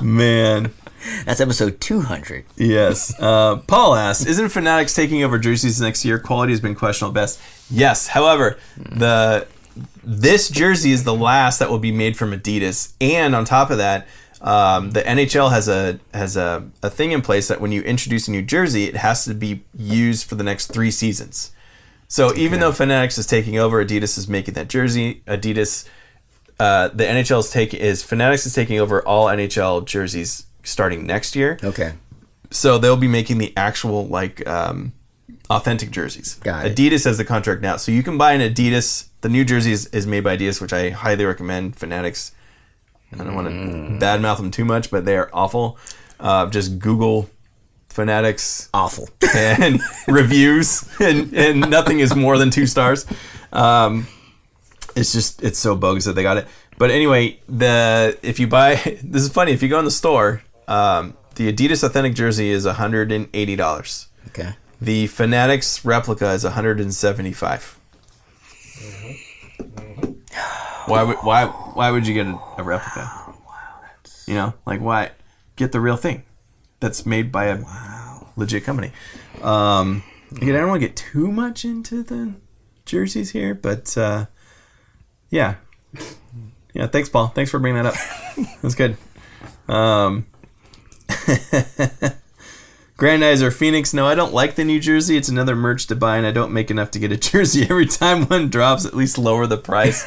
Man. That's episode 200. Yes. Uh, Paul asks, "Isn't Fanatics taking over jerseys next year? Quality has been questionable at best." Yes. However, the this jersey is the last that will be made from Adidas, and on top of that, um, the NHL has a has a, a thing in place that when you introduce a new jersey, it has to be used for the next three seasons. So even though Fanatics is taking over, Adidas is making that jersey. Adidas, uh, the NHL is taking is Fanatics is taking over all NHL jerseys starting next year. Okay. So they'll be making the actual like um, authentic jerseys. Got it. Adidas has the contract now, so you can buy an Adidas. The new jersey is, is made by Adidas, which I highly recommend. Fanatics. I don't want to Mm. badmouth them too much, but they are awful. Uh, just Google Fanatics Awful. and reviews, and, and nothing is more than two stars. Um, it's just it's so bogus that they got it. But anyway, the if you buy this is funny if you go in the store, um, the Adidas authentic jersey is one hundred and eighty dollars. Okay. The Fanatics replica is one hundred and seventy five. Why would why why would you get a, a replica? You know, like why get the real thing that's made by a legit company. Um, again, I don't want to get too much into the jerseys here, but uh, yeah, yeah. Thanks, Paul. Thanks for bringing that up. That's good. Um, Grandizer Phoenix. No, I don't like the New Jersey. It's another merch to buy, and I don't make enough to get a jersey every time one drops. At least lower the price.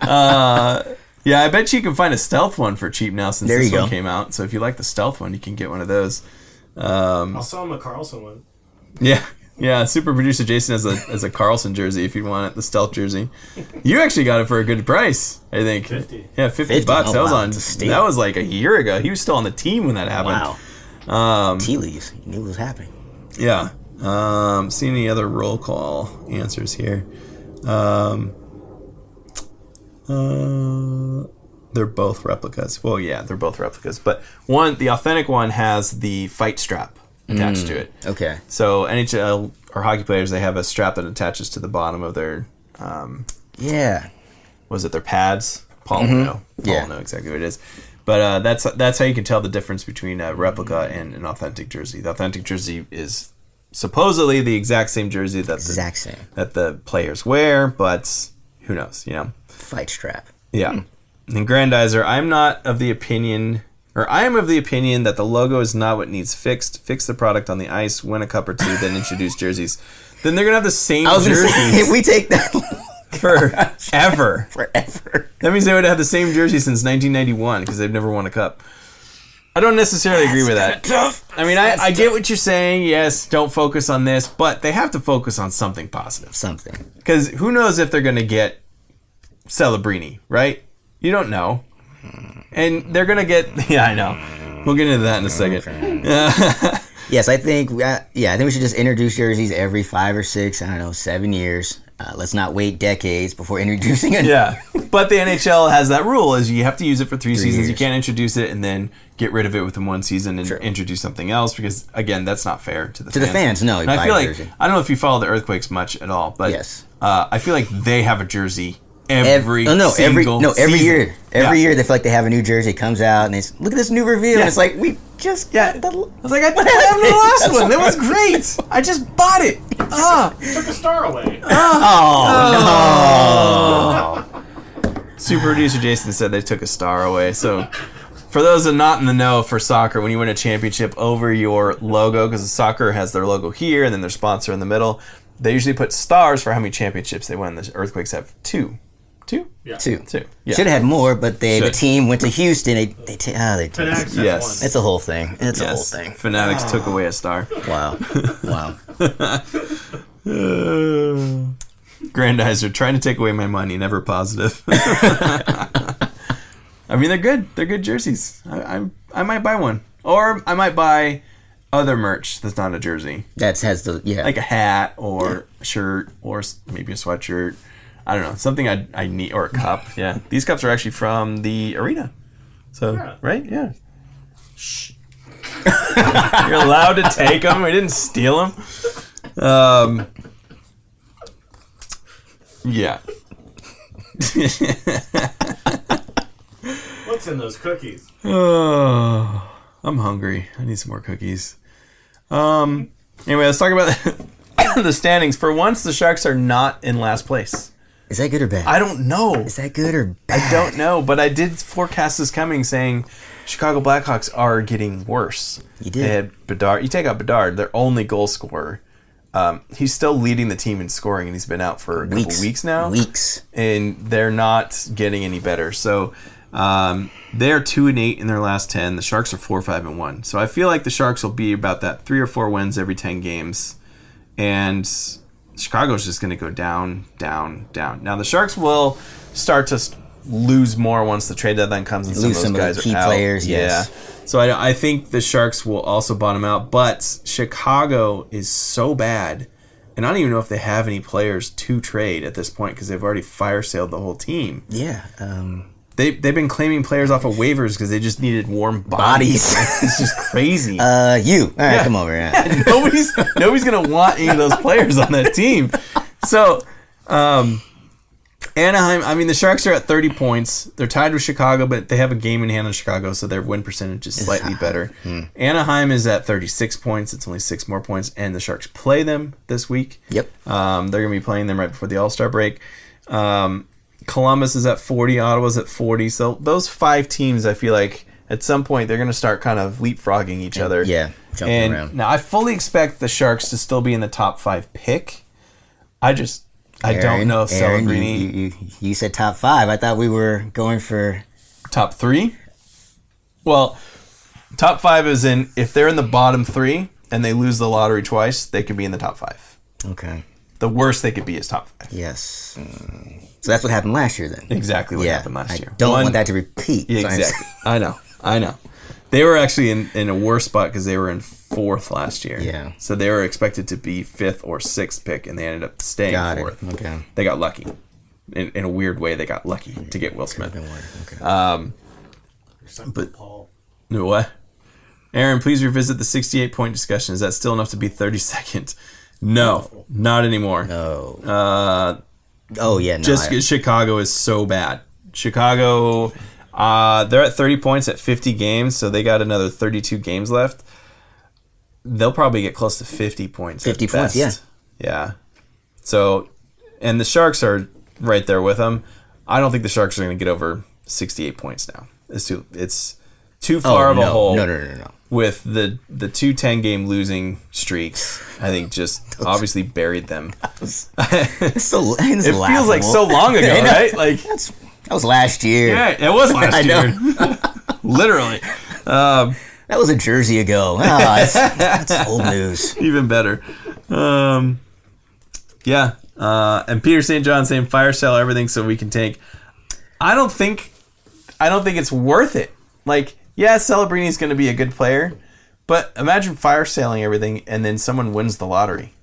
uh, yeah, I bet you can find a stealth one for cheap now since There this one go. came out. So if you like the stealth one, you can get one of those. Um, I'll sell him a Karlsson one. yeah, yeah. Super producer Jason has a has a Karlsson jersey if you want it, the stealth jersey. You actually got it for a good price, I think. 50. Yeah, fifty, 50? bucks. Oh, that was wow, on. it's steal. That was like a year ago. He was still on the team when that happened. Wow. Um, Tea leaves. You knew what was happening. Yeah. Um, see any other roll call answers here? Um, uh, they're both replicas. Well, yeah, they're both replicas, but one, the authentic one, has the fight strap attached to it. Okay. So NHL or hockey players, they have a strap that attaches to the bottom of their, um, Yeah. was it their pads? Paul will know. Paul Yeah. know exactly what it is. But uh, that's that's how you can tell the difference between a replica and an authentic jersey. The authentic jersey is supposedly the exact same jersey that the, Exact same. that the players wear, but who knows? You know. Fight strap. Yeah. And Grandizer, I'm not of the opinion, or I am of the opinion that the logo is not what needs fixed. Fix the product on the ice, win a cup or two, then introduce jerseys. Then they're gonna have the same I was gonna jerseys. say if we take that forever. Forever. That means they would have the same jersey since 1991 because they've never won a cup. I don't necessarily agree with that. I mean, I, I get what you're saying. Yes, don't focus on this, but they have to focus on something positive. Something. Because who knows if they're going to get Celebrini, right? You don't know. And they're going to get. Yeah, I know. We'll get into that in a second. Yes, I think. Uh, yeah, I think we should just introduce jerseys every five or six. I don't know, seven years. Uh, let's not wait decades before introducing it. Yeah, but the NHL has that rule: is you have to use it for three, seasons. You can't introduce it and then get rid of it within one season and True. introduce something else because again, that's not fair to the To the fans, no, I feel like jersey. I don't know if you follow the Earthquakes much at all, but Yes. uh, I feel like they have a jersey Ev- every oh, no, every no every season. year, every Yeah. year they feel like they have a new jersey comes out and it's look at this new reveal. Yeah. And it's like we just got the, I was like, I didn't have the last one. That was great. I just bought it. Ah. Took a star away. oh no Super producer Jason said they took a star away. So, for those that are not in the know for soccer, when you win a championship over your logo, because the soccer has their logo here and then their sponsor in the middle, they usually put stars for how many championships they won. The Earthquakes have two, two, two. two. Yeah. Should have had more, but they the team went to Houston. They they ta- ah, they took Fanatics has Yes. one. It's a whole thing. It's a whole Yes. thing. Fanatics took away a star. Wow, wow. Grandizer trying to take away my money, never positive. I mean, they're good. They're good jerseys. I, I I might buy one, or I might buy other merch that's not a jersey. That has the yeah. like a hat or a shirt or s- maybe a sweatshirt. I don't know something I I need or a cup. Yeah, these cups are actually from the arena. So Yeah. right, yeah. Shh. You're allowed to take them. We didn't steal them. Um. Yeah. What's in those cookies? Oh, I'm hungry. I need some more cookies. Um. Anyway, let's talk about the standings. For once, the Sharks are not in last place. Is that good or bad? I don't know. Is that good or bad? I don't know, but I did forecast this coming, saying Chicago Blackhawks are getting worse. You did. They had Bedard. You take out Bedard, their only goal scorer. Um, he's still leading the team in scoring, and he's been out for a couple Weeks. weeks now. Weeks. and they're not getting any better. So um, they're two and eight in their last ten. The Sharks are four, five, and one. So I feel like the Sharks will be about that three or four wins every ten games, and Chicago's just going to go down, down, down. Now the Sharks will start to lose more once the trade deadline comes and some Lose of those some of the guys key are out. players, Yeah. yes. So I, I think the Sharks will also bottom out, but Chicago is so bad, and I don't even know if they have any players to trade at this point because they've already fire sailed the whole team. Yeah. Um, They they've been claiming players off of waivers because they just needed warm bodies. Bodies. it's just crazy. uh, you. All right, Yeah. come over. Yeah. nobody's nobody's gonna want any of those players on that team. So, um, Anaheim. I mean, the Sharks are at thirty points. They're tied with Chicago, but they have a game in hand on Chicago, so their win percentage is slightly better. Anaheim is at thirty six points. It's only six more points, and the Sharks play them this week. Yep. Um, they're gonna be playing them right before the All Star break. Um, Columbus is at forty. Ottawa's at forty. So those five teams, I feel like at some point they're gonna start kind of leapfrogging each other. Yeah, jumping and around. now I fully expect the Sharks to still be in the top five pick. I just I don't know if Aaron, Celebrini you, you, you said top five. I thought we were going for. top three. Well, top five is in if they're in the bottom three and they lose the lottery twice, they could be in the top five. Okay. The worst they could be is top five. Yes. Mm. So that's what happened last year then. Exactly what yeah. happened last I year. don't One- want that to repeat. Yeah, exactly. I know. I know. They were actually in, in a worse spot because they were in fourth last year. Yeah. So they were expected to be fifth or sixth pick, and they ended up staying Got it. fourth. Okay. They got lucky. In, in a weird way, they got lucky to get Will Smith. Okay. Um, But Paul. no, what? Aaron, please revisit the 68 point discussion. Is that still enough to be 32nd? No, not anymore. no. Uh, Oh yeah. No, just I- Chicago is so bad. Chicago, uh, they're at 30 points at 50 games, so they got another 32 games left. They'll probably get close to 50 points. at 50 points, best. Yeah. So, and the Sharks are right there with them. I don't think the Sharks are going to get over 68 points now. It's too, it's too oh, far of no. a hole. No, no, no, no. With the the two 10 game losing streaks. I think just obviously buried them. It's so, it's It feels like so long ago, right? Like That's, that was last year. yeah, it was last year. Literally. That was a jersey ago. Ah, that's, that's old news. Even better. Um, yeah. Uh, and Peter St. John saying fire sale everything so we can take. I don't think, I don't think it's worth it. Like, yeah, Celebrini's going to be a good player, but imagine fire selling everything and then someone wins the lottery.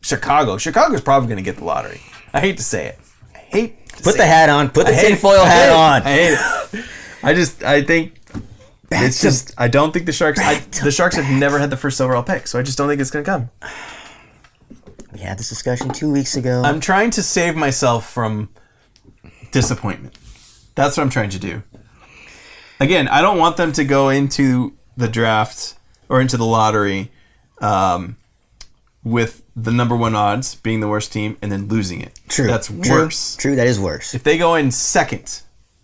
Chicago. Chicago's probably going to get the lottery. I hate to say it. I hate. To Put the it. hat on. Put the tinfoil hat on. I hate it. I just, I think it's just. I don't think the Sharks. I, the Sharks have never had the first overall pick, so I just don't think it's going to come. We had this discussion two weeks ago. I'm trying to save myself from disappointment. That's what I'm trying to do. Again, I don't want them to go into the draft or into the lottery um, with the number one odds being the worst team and then losing it. True. That's worse. True. That is worse. If they go in second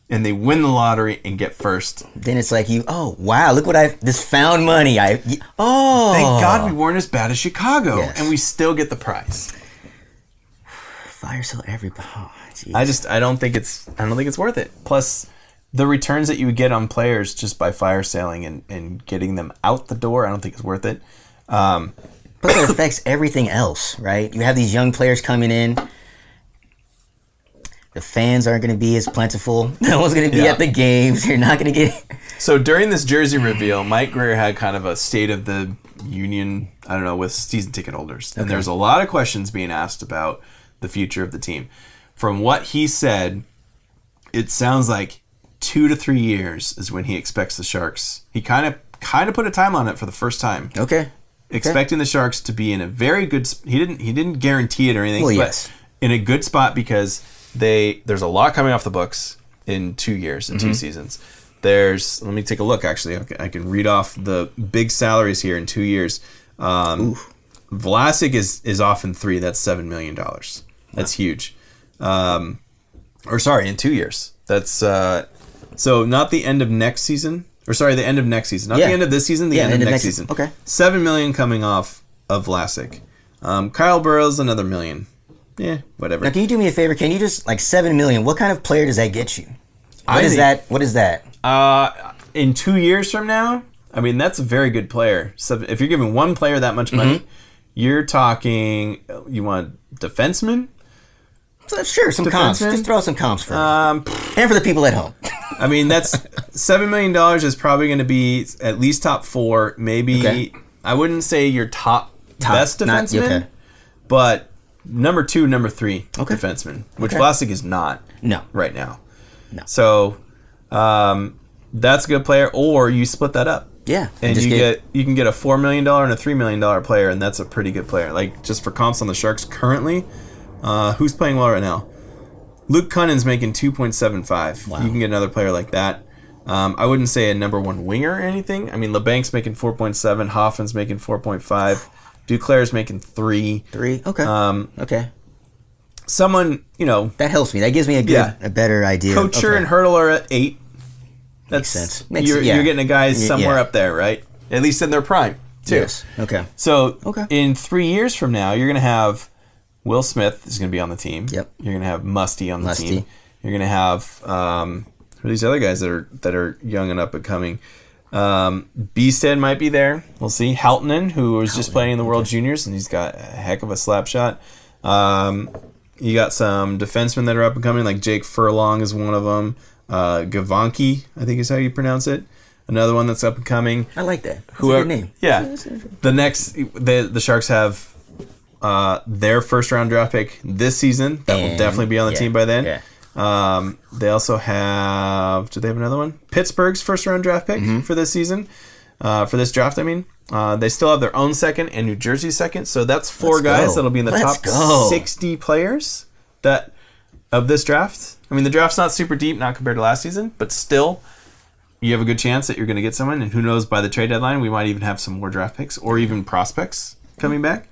and they win the lottery and get first, Then it's like you. Oh wow! Look what I this found money. I. Oh. thank God we weren't as bad as Chicago Yes. and we still get the prize. Fire sale everybody. Oh. I just I don't think it's I don't think it's worth it. Plus the returns that you would get on players just by fire sailing and, and getting them out the door, I don't think it's worth it. Um, Plus, it affects everything else, right? You have these young players coming in. The fans aren't going to be as plentiful. No one's going to be Yeah. at the games. You're not going to get. so during this jersey reveal, Mike Grier had kind of a state of the union, I don't know, with season ticket holders. And there's a lot of questions being asked about the future of the team. From what he said, it sounds like two to three years is when he expects the Sharks. He kind of kind of put a time on it for the first time. Okay. expecting the Sharks to be in a very good. He didn't. He didn't guarantee it or anything. Well, yes. in a good spot because they there's a lot coming off the books in two years in Mm-hmm. two seasons. There's let me take a look. Actually, I can, I can read off the big salaries here in two years. Um, Vlasic is is off in three. That's seven million dollars. That's huge. Um, or sorry, in two years. That's uh, so not the end of next season. Or sorry, the end of next season. Not Yeah. the end of this season. The Yeah, end, of next, season. Okay. Seven million coming off of Vlasic. Um, Kyle Burroughs another million. Yeah, whatever. Now, can you do me a favor? Can you just like seven million? What kind of player does that get you? What I is think- that? What is that? Uh, in two years from now, I mean that's a very good player. So if you're giving one player that much money, Mm-hmm. you're talking. You want defenseman? So, sure, some comps. Just throw some comps for. Um, and for the people at home. I mean that's seven million dollars is probably going to be at least top four. Maybe Okay. I wouldn't say your top, best not- defenseman, okay. but number two, number three Okay. defenseman, which Okay. Vlasic is not. No. right now. No. So um, that's a good player, or you split that up. Yeah. And just you get, you can get a four million dollar and a three million dollar player, and that's a pretty good player. Like just for comps on the Sharks currently, uh, who's playing well right now? Luke Kunin's making two point seven five. Wow. You can get another player like that. Um, I wouldn't say a number one winger or anything. I mean, Labanc's making four point seven. Hoffman's making four point five. Duclair's making three. three. Okay. Um, okay. someone you know, That helps me. That gives me a good, Yeah. a better idea. Couture okay. and Hertl are at eight. That's sense. Makes- you're, yeah. you're getting a guy somewhere yeah. up there, right? At least in their prime, too. Yes. Okay. So Okay. in three years from now, you're going to have Will Smith is going to be on the team. Yep. You're going to have Musty on the Musty. team. You're going to have um, who are these other guys that are that are young and up and coming. Um, Bystedt might be there. We'll see. Halttunen, who was just playing in the World Juniors, and he's got a heck of a slap shot. Um, you got some defensemen that are up and coming, like Jake Furlong is one of them. Uh, Gavanki, I think is how you pronounce it. Another one that's up and coming I like that. That's whoever name. yeah the next the the sharks have uh their first round draft pick this season that will definitely be on the yeah, team by then yeah. um they also have do they have another one pittsburgh's first round draft pick Mm-hmm. for this season uh for this draft i mean uh, they still have their own second and New Jersey's second, so that's 4 Let's guys go. that'll be in the Let's top go. sixty players that of this draft. I mean, the draft's not super deep, not compared to last season, but still, you have a good chance that you're going to get someone. And who knows, by the trade deadline, we might even have some more draft picks or even prospects coming back.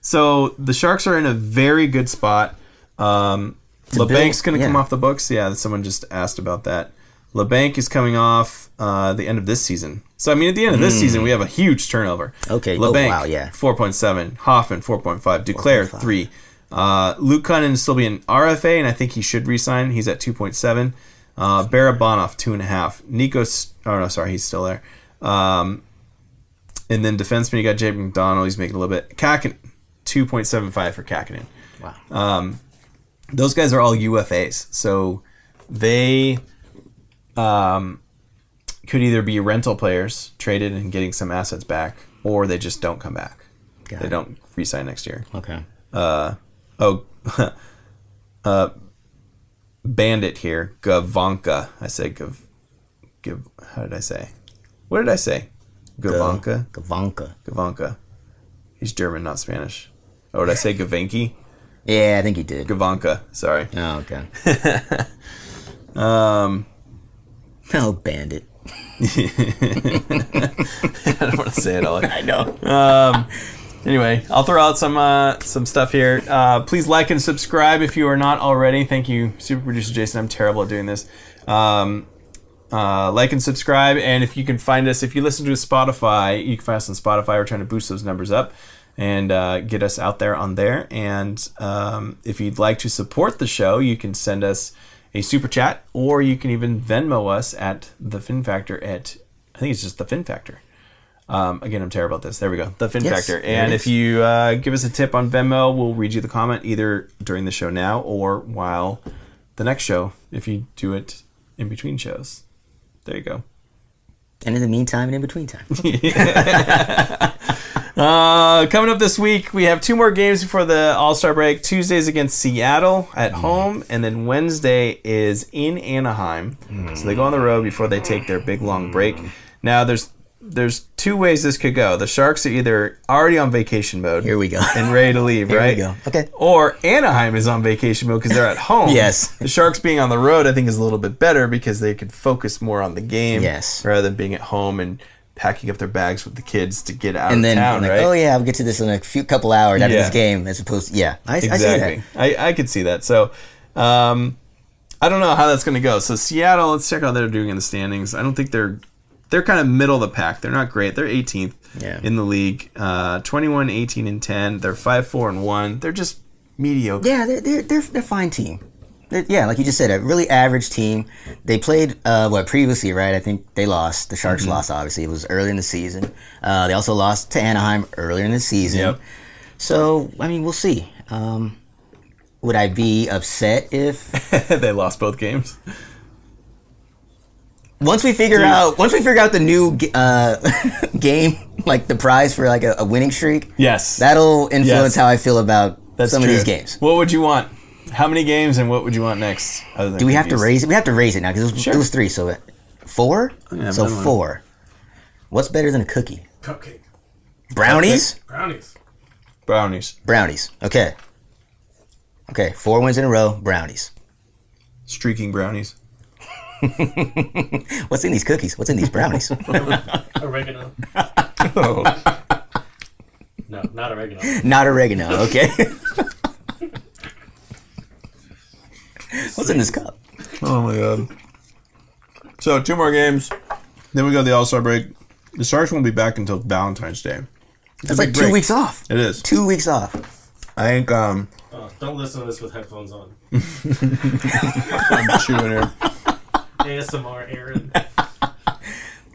So the Sharks are in a very good spot. Um, Labanc's going to come off the books. Yeah, someone just asked about that. Labanc is coming off uh, the end of this season. So I mean, at the end of this season, we have a huge turnover. Okay. Oh, Labanc, wow, yeah. four point seven. Hoffman, four point five. Duclair, 4.5. three. Uh, Luke Kunin is still being RFA, and I think he should resign. He's at two point seven. Uh, Barabanov, two and a half. Nikos, oh no, sorry, he's still there. Um, and then defenseman, you got Jake McDonald. He's making a little bit. Kakin, two point seven five for Kahkonen. Wow. Those guys are all UFAs, so they um, could either be rental players traded and getting some assets back, or they just don't come back. Got they it. don't resign next year. Okay. Oh, uh, Bandit here, Gavanka. I said Gav, Gav. How did I say? What did I say? Gavanka. Gavanka. Gavanka. He's German, not Spanish. Oh, did I say Gavanki? Yeah, I think he did. Gavanka. Sorry. Oh, okay. Um, Oh, bandit. I don't want to say it all. I know. Um, anyway, I'll throw out some uh, some stuff here. Uh, please like and subscribe if you are not already. Thank you, super producer Jason. I'm terrible at doing this. Um, uh, like and subscribe, and if you can find us, if you listen to Spotify, you can find us on Spotify. We're trying to boost those numbers up and uh, get us out there on there. And um, if you'd like to support the show, you can send us a super chat, or you can even Venmo us at the Fin Factor at I think it's just the Fin Factor. Um, again, I'm terrible at this. There we go. The Fin Yes, Factor. And if you uh, give us a tip on Venmo, we'll read you the comment either during the show now or while the next show, if you do it in between shows. There you go. And in the meantime and in between time. Uh, coming up this week, we have two more games before the All Star break. Tuesday's against Seattle at home, and then Wednesday is in Anaheim. So they go on the road before they take their big long break. Now, there's there's two ways this could go. The Sharks are either already on vacation mode. Here we go. And ready to leave, right? Here we go. Okay. Or Anaheim is on vacation mode because they're at home. Yes. The Sharks being on the road, I think, is a little bit better because they can focus more on the game. Yes. Rather than being at home and packing up their bags with the kids to get out And of then, town, like, right? oh yeah, I'll get to this in a few couple hours after Yeah. this game, as opposed to, yeah, I, I see exactly. that. I, I could see that. So, um, I don't know how that's going to go. So Seattle, let's check out how they're doing in the standings. I don't think they're they're kind of middle of the pack. They're not great. They're 18th Yeah. in the league. Uh, 21, 18, and 10. They're 5, 4, and 1. They're just mediocre. Yeah, they're they're they're, they're fine team. Yeah, like you just said, a really average team. They played uh, what previously, right? I think they lost. The Sharks Mm-hmm. lost. Obviously, it was early in the season. Uh, they also lost to Anaheim earlier in the season. Yep. So I mean, we'll see. Um, would I be upset if they lost both games. once we figure out once we figure out the new uh, game, like the prize for like a, a winning streak? Yes. That'll influence Yes. how I feel about That's some true. of these games. What would you want? How many games and what would you want next? other than Do we have to cookies? raise it? We have to raise it now because it, was- Sure. it was three. So uh, four. Yeah, so another one. four. What's better than a cookie? Cupcake. Brownies. Brownies. brownies? Brownies. Okay. Okay. Four wins in a row. Brownies. Streaking brownies. What's in these cookies? What's in these brownies? Oregano. No, not oregano. Not oregano. Okay. What's in this cup? Oh my god. So two more games, then we go to the All Star break. The Sharks won't be back until Valentine's Day. It's a It's like two break. weeks off. It is. Two weeks off. I think um Oh, don't listen to this with headphones on. I'm chewing here. ASMR, Aaron.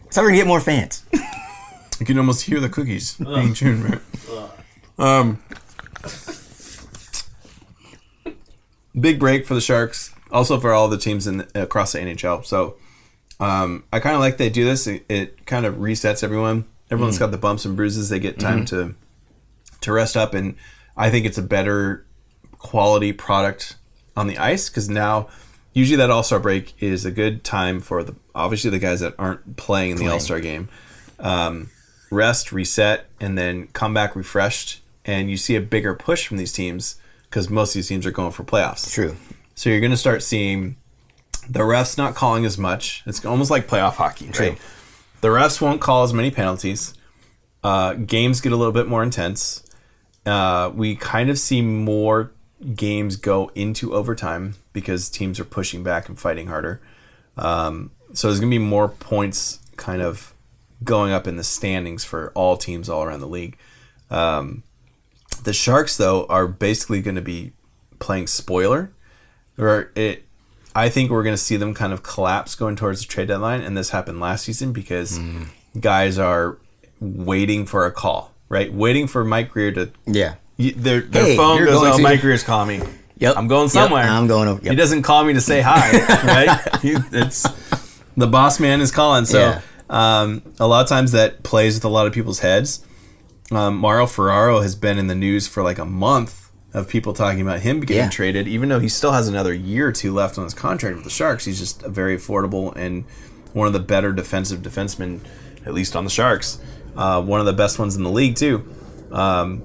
So we're gonna get more fans. You can almost hear the cookies being chewed, right? Um, big break for the Sharks. Also for all the teams in across the NHL. So um, I kind of like they do this. It, it kind of resets everyone. Everyone's got the bumps and bruises. They get time to to rest up, and I think it's a better quality product on the ice because now usually that All Star break is a good time for the obviously the guys that aren't playing in the All Star game um, rest, reset, and then come back refreshed. And you see a bigger push from these teams because most of these teams are going for playoffs. True. So you're going to start seeing the refs not calling as much. It's almost like playoff hockey, right? The refs won't call as many penalties. Uh, games get a little bit more intense. Uh, we kind of see more games go into overtime because teams are pushing back and fighting harder. Um, so there's going to be more points kind of going up in the standings for all teams all around the league. Um, the Sharks, though, are basically going to be playing spoiler. Or it, I think we're going to see them kind of collapse going towards the trade deadline, and this happened last season because guys are waiting for a call, right? Waiting for Mike Grier to. Yeah. Their, their Hey, phone goes, "Oh, to- Mike Grier's calling me. Yep. I'm going Yep, somewhere. I'm going over- He doesn't call me to say hi, right? He, it's the boss man is calling. So Yeah. um, a lot of times that plays with a lot of people's heads. Um, Mario Ferraro has been in the news for like a month of people talking about him getting Yeah. traded, even though he still has another year or two left on his contract with the Sharks. He's just a very affordable and one of the better defensive defensemen, at least on the Sharks. Uh, one of the best ones in the league too. Um,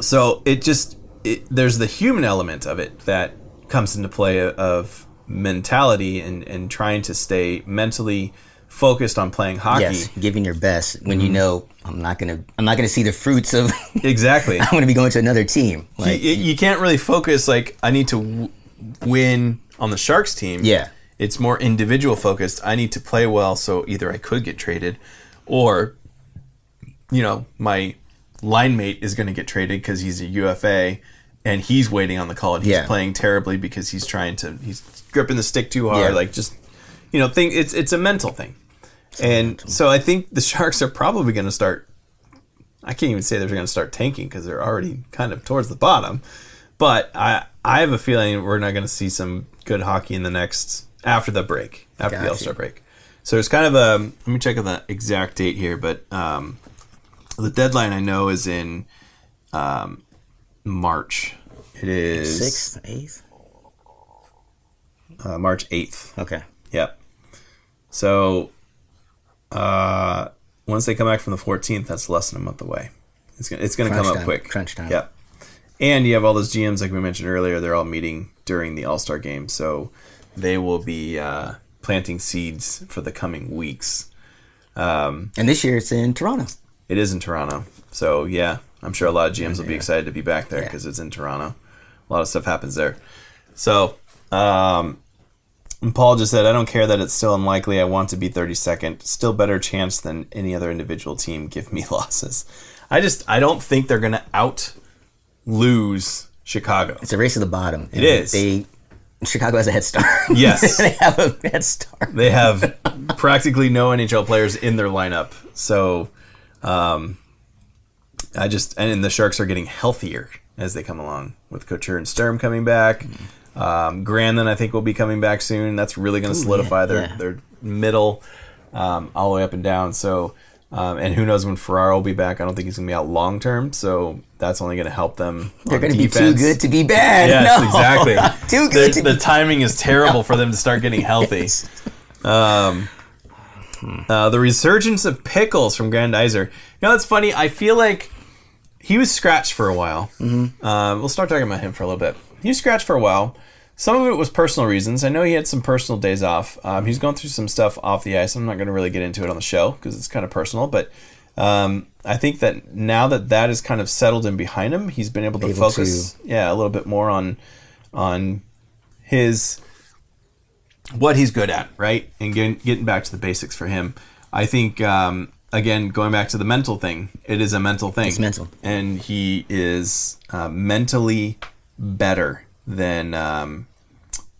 so it just it, there's the human element of it that comes into play of mentality and, and trying to stay mentally focused on playing hockey. Yes, giving your best when Mm-hmm. you know I'm not gonna I'm not gonna see the fruits of Exactly. I'm gonna be going to another team. Like you, you can't really focus like I need to w- win on the Sharks team. Yeah. It's more individual focused. I need to play well so either I could get traded or you know, my line mate is going to get traded cuz he's a UFA and he's waiting on the call and he's Yeah. playing terribly because he's trying to he's gripping the stick too hard Yeah. like just you know, think it's it's a mental thing. And so I think the Sharks are probably going to start I can't even say they're going to start tanking because they're already kind of towards the bottom. But I I have a feeling we're not going to see some good hockey in the next after the break after the All Star break. So it's kind of a let me check on the exact date here, but um, the deadline I know is in um, March. It is sixth, eighth. uh, March eighth. Okay. Yep. So, uh, once they come back from the 14th, that's less than a month away. It's gonna, it's gonna Crunch come up quick. crunch time. Yep. And you have all those GMs, like we mentioned earlier, they're all meeting during the All Star game. So they will be uh, planting seeds for the coming weeks. Um, and this year it's in Toronto. It is in Toronto. So, yeah, I'm sure a lot of GMs will be excited to be back there Yeah. because it's in Toronto. A lot of stuff happens there. So, um, and Paul just said, I don't care that it's still unlikely. I want to be 32nd. Still better chance than any other individual team. Give me losses. I just, I don't think they're going to out lose Chicago. It's a race to the bottom. It is. They Chicago has a head start. Yes. they have a head start. They have practically no NHL players in their lineup. So, um, I just and the Sharks are getting healthier as they come along with Couture and Sturm coming back. Um, Granlund, I think, will be coming back soon. That's really going to solidify yeah, their yeah. their middle um, all the way up and down. So, um, and who knows when Ferraro will be back? I don't think he's going to be out long term. So that's only going to help them. They're going to be too good to be bad. Yes, No. exactly. too The, good to the be timing is terrible for them to start getting healthy. Um, uh, the resurgence of Pickles from Grandizer. You know, it's funny. I feel like he was scratched for a while. Mm-hmm. Uh, we'll start talking about him for a little bit. He was scratched for a while. Some of it was personal reasons. I know he had some personal days off. Um, he's going through some stuff off the ice. I'm not going to really get into it on the show because it's kind of personal. But um, I think that now that that is kind of settled in behind him, he's been able to Able focus, yeah, a little bit more on on his what he's good at, right? And getting, getting back to the basics for him. I think, um, again, going back to the mental thing, it is a mental thing. It's mental. And he is uh, mentally better than um,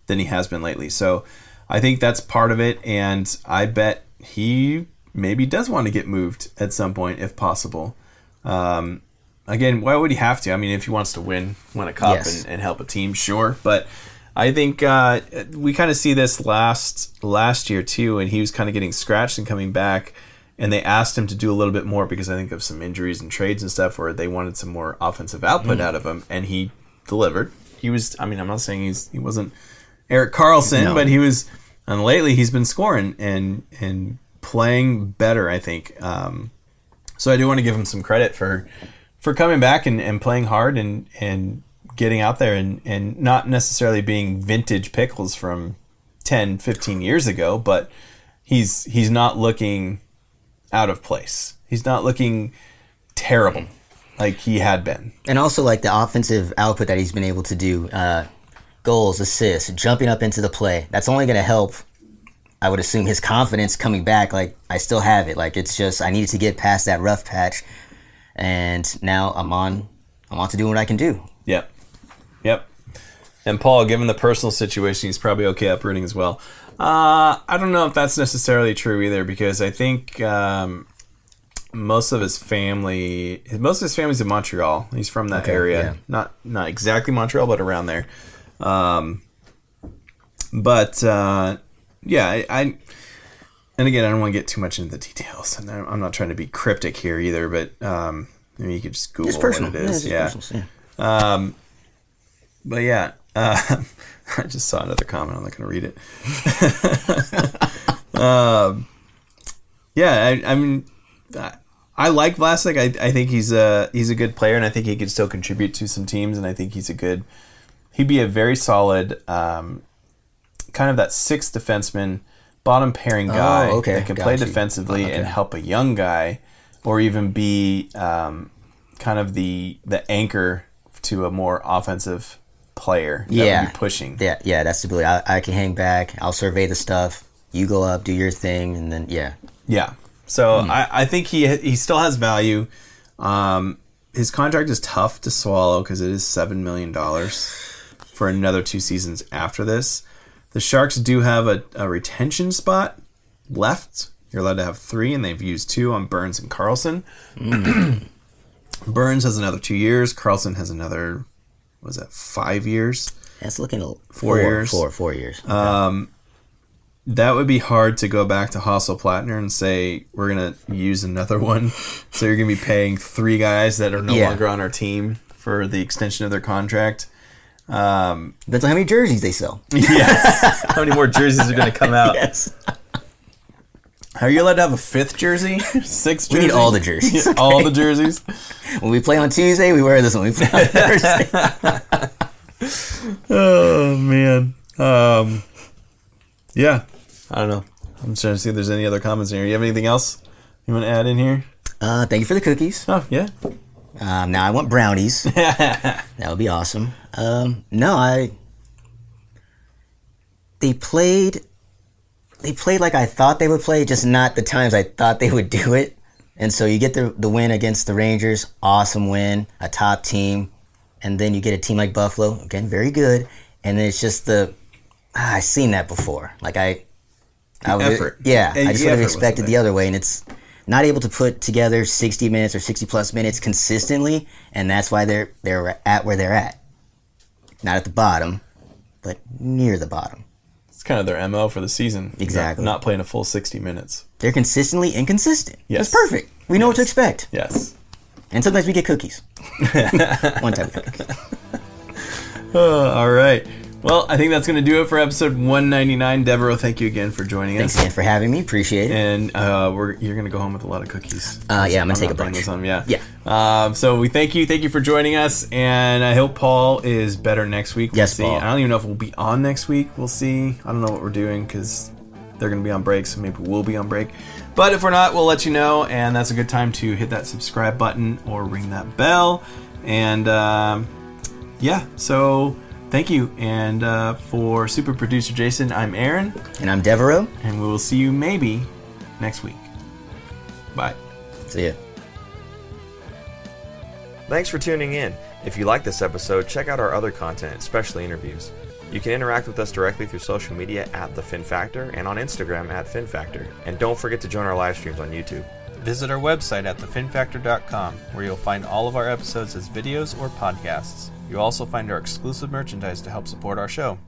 than he has been lately. So I think that's part of it. And I bet he maybe does want to get moved at some point if possible. Um, again, why would he have to? I mean, if he wants to win, win a cup Yes. and, and help a team, sure. But I think uh, we kind of see this last last year too, and he was kind of getting scratched and coming back. And they asked him to do a little bit more because I think of some injuries and trades and stuff where they wanted some more offensive output out of him, and he delivered. He was. I mean, I'm not saying he's he wasn't Erik Karlsson, No. but he was. And lately, he's been scoring and and playing better. I think. Um, so I do want to give him some credit for for coming back and, and playing hard and and getting out there and and not necessarily being vintage pickles from 10 15 years ago but he's he's not looking out of place he's not looking terrible like he had been and also like the offensive output that he's been able to do uh, goals assists jumping up into the play that's only going to help I would assume his confidence coming back, like I still have it. Like it's just I needed to get past that rough patch, and now I'm on. I'm on to doing what I can do. Yep. Yep. And Paul, given the personal situation, he's probably okay uprooting as well. Uh, I don't know if that's necessarily true either, because I think um, most of his family, most of his family's in Montreal. He's from that Okay, area, yeah. not not exactly Montreal, but around there. Um, but uh, yeah, I, I and again, I don't want to get too much into the details, and I'm not trying to be cryptic here either. But um, maybe you could just Google what it is. Yeah, yeah. yeah. But yeah, uh, I just saw another comment. I'm not going to read it. um, yeah, I, I mean, I, I like Vlasic. I, I think he's a he's a good player, and I think he could still contribute to some teams. And I think he's a good. He'd be a very solid, um, kind of that sixth defenseman, bottom pairing guy okay, that can got play you. defensively Okay. and help a young guy, or even be um, kind of the the anchor to a more offensive player. That Yeah. would be pushing. Yeah, yeah, that's the ability. I, I can hang back. I'll survey the stuff. You go up, do your thing, and then yeah, Yeah. So Hmm. I, I think he he still has value. Um, his contract is tough to swallow because it is seven million dollars for another two seasons after this. The Sharks do have a, a retention spot left. You're allowed to have three, and they've used two on Burns and Karlsson. Hmm. Burns has another two years. Karlsson has another, was that five years? that's looking a, Four years. Four, four years. That would be hard to go back to Hasso Plattner and say we're gonna use another one. So you're gonna be paying three guys that are no Yeah. longer on our team for the extension of their contract. Um, Depends on how many jerseys they sell. yes. How many more jerseys are gonna come out? yes. Are you allowed to have a fifth jersey? Six We need all the jerseys. all the jerseys. When we play on Tuesday, we wear this one. We play on Thursday. Oh man. Um, yeah. I don't know. I'm just trying to see if there's any other comments in here. You have anything else you want to add in here? Uh, thank you for the cookies. Oh yeah. Um, now I want brownies. that would be awesome. Um, no, I. They played. They played like I thought they would play, just not the times I thought they would do it. And so you get the the win against the Rangers, awesome win, a top team, and then you get a team like Buffalo, again very good, and then it's just the ah, I've seen that before. Like I, I would, effort. yeah, Yeah, I just would have expected the other way, and it's not able to put together 60 minutes or 60 plus minutes consistently, and that's why they're they're at where they're at. Not at the bottom, but near the bottom. It's kind of their mo for the season. Exactly. Not, not playing a full 60 minutes. They're consistently inconsistent. Yes. That's perfect. We know what to expect. Yes. And sometimes we get cookies. One time we got cookies. Uh, all right. Well, I think that's going to do it for episode 199. Devereaux, thank you again for joining Thanks us. Thanks again for having me. Appreciate it. And uh, we're you're going to go home with a lot of cookies. Uh, yeah, I'm gonna take a bunch. home, yeah. Yeah. Um, so we thank you. Thank you for joining us. And I hope Paul is better next week. We'll Yes, see. Paul. I don't even know if we'll be on next week. We'll see. I don't know what we're doing because they're going to be on break. So maybe we'll be on break. But if we're not, we'll let you know. And that's a good time to hit that subscribe button or ring that bell. And um, yeah, so thank you. And uh, for super producer Jason, I'm Aaron. And I'm Devereaux. And we will see you maybe next week. Bye. See ya. Thanks for tuning in. If you like this episode, check out our other content, especially interviews. You can interact with us directly through social media at The Fin Factor and on Instagram at Fin Factor. And don't forget to join our live streams on YouTube. Visit our website at thefinfactor.com, where you'll find all of our episodes as videos or podcasts. You'll also find our exclusive merchandise to help support our show.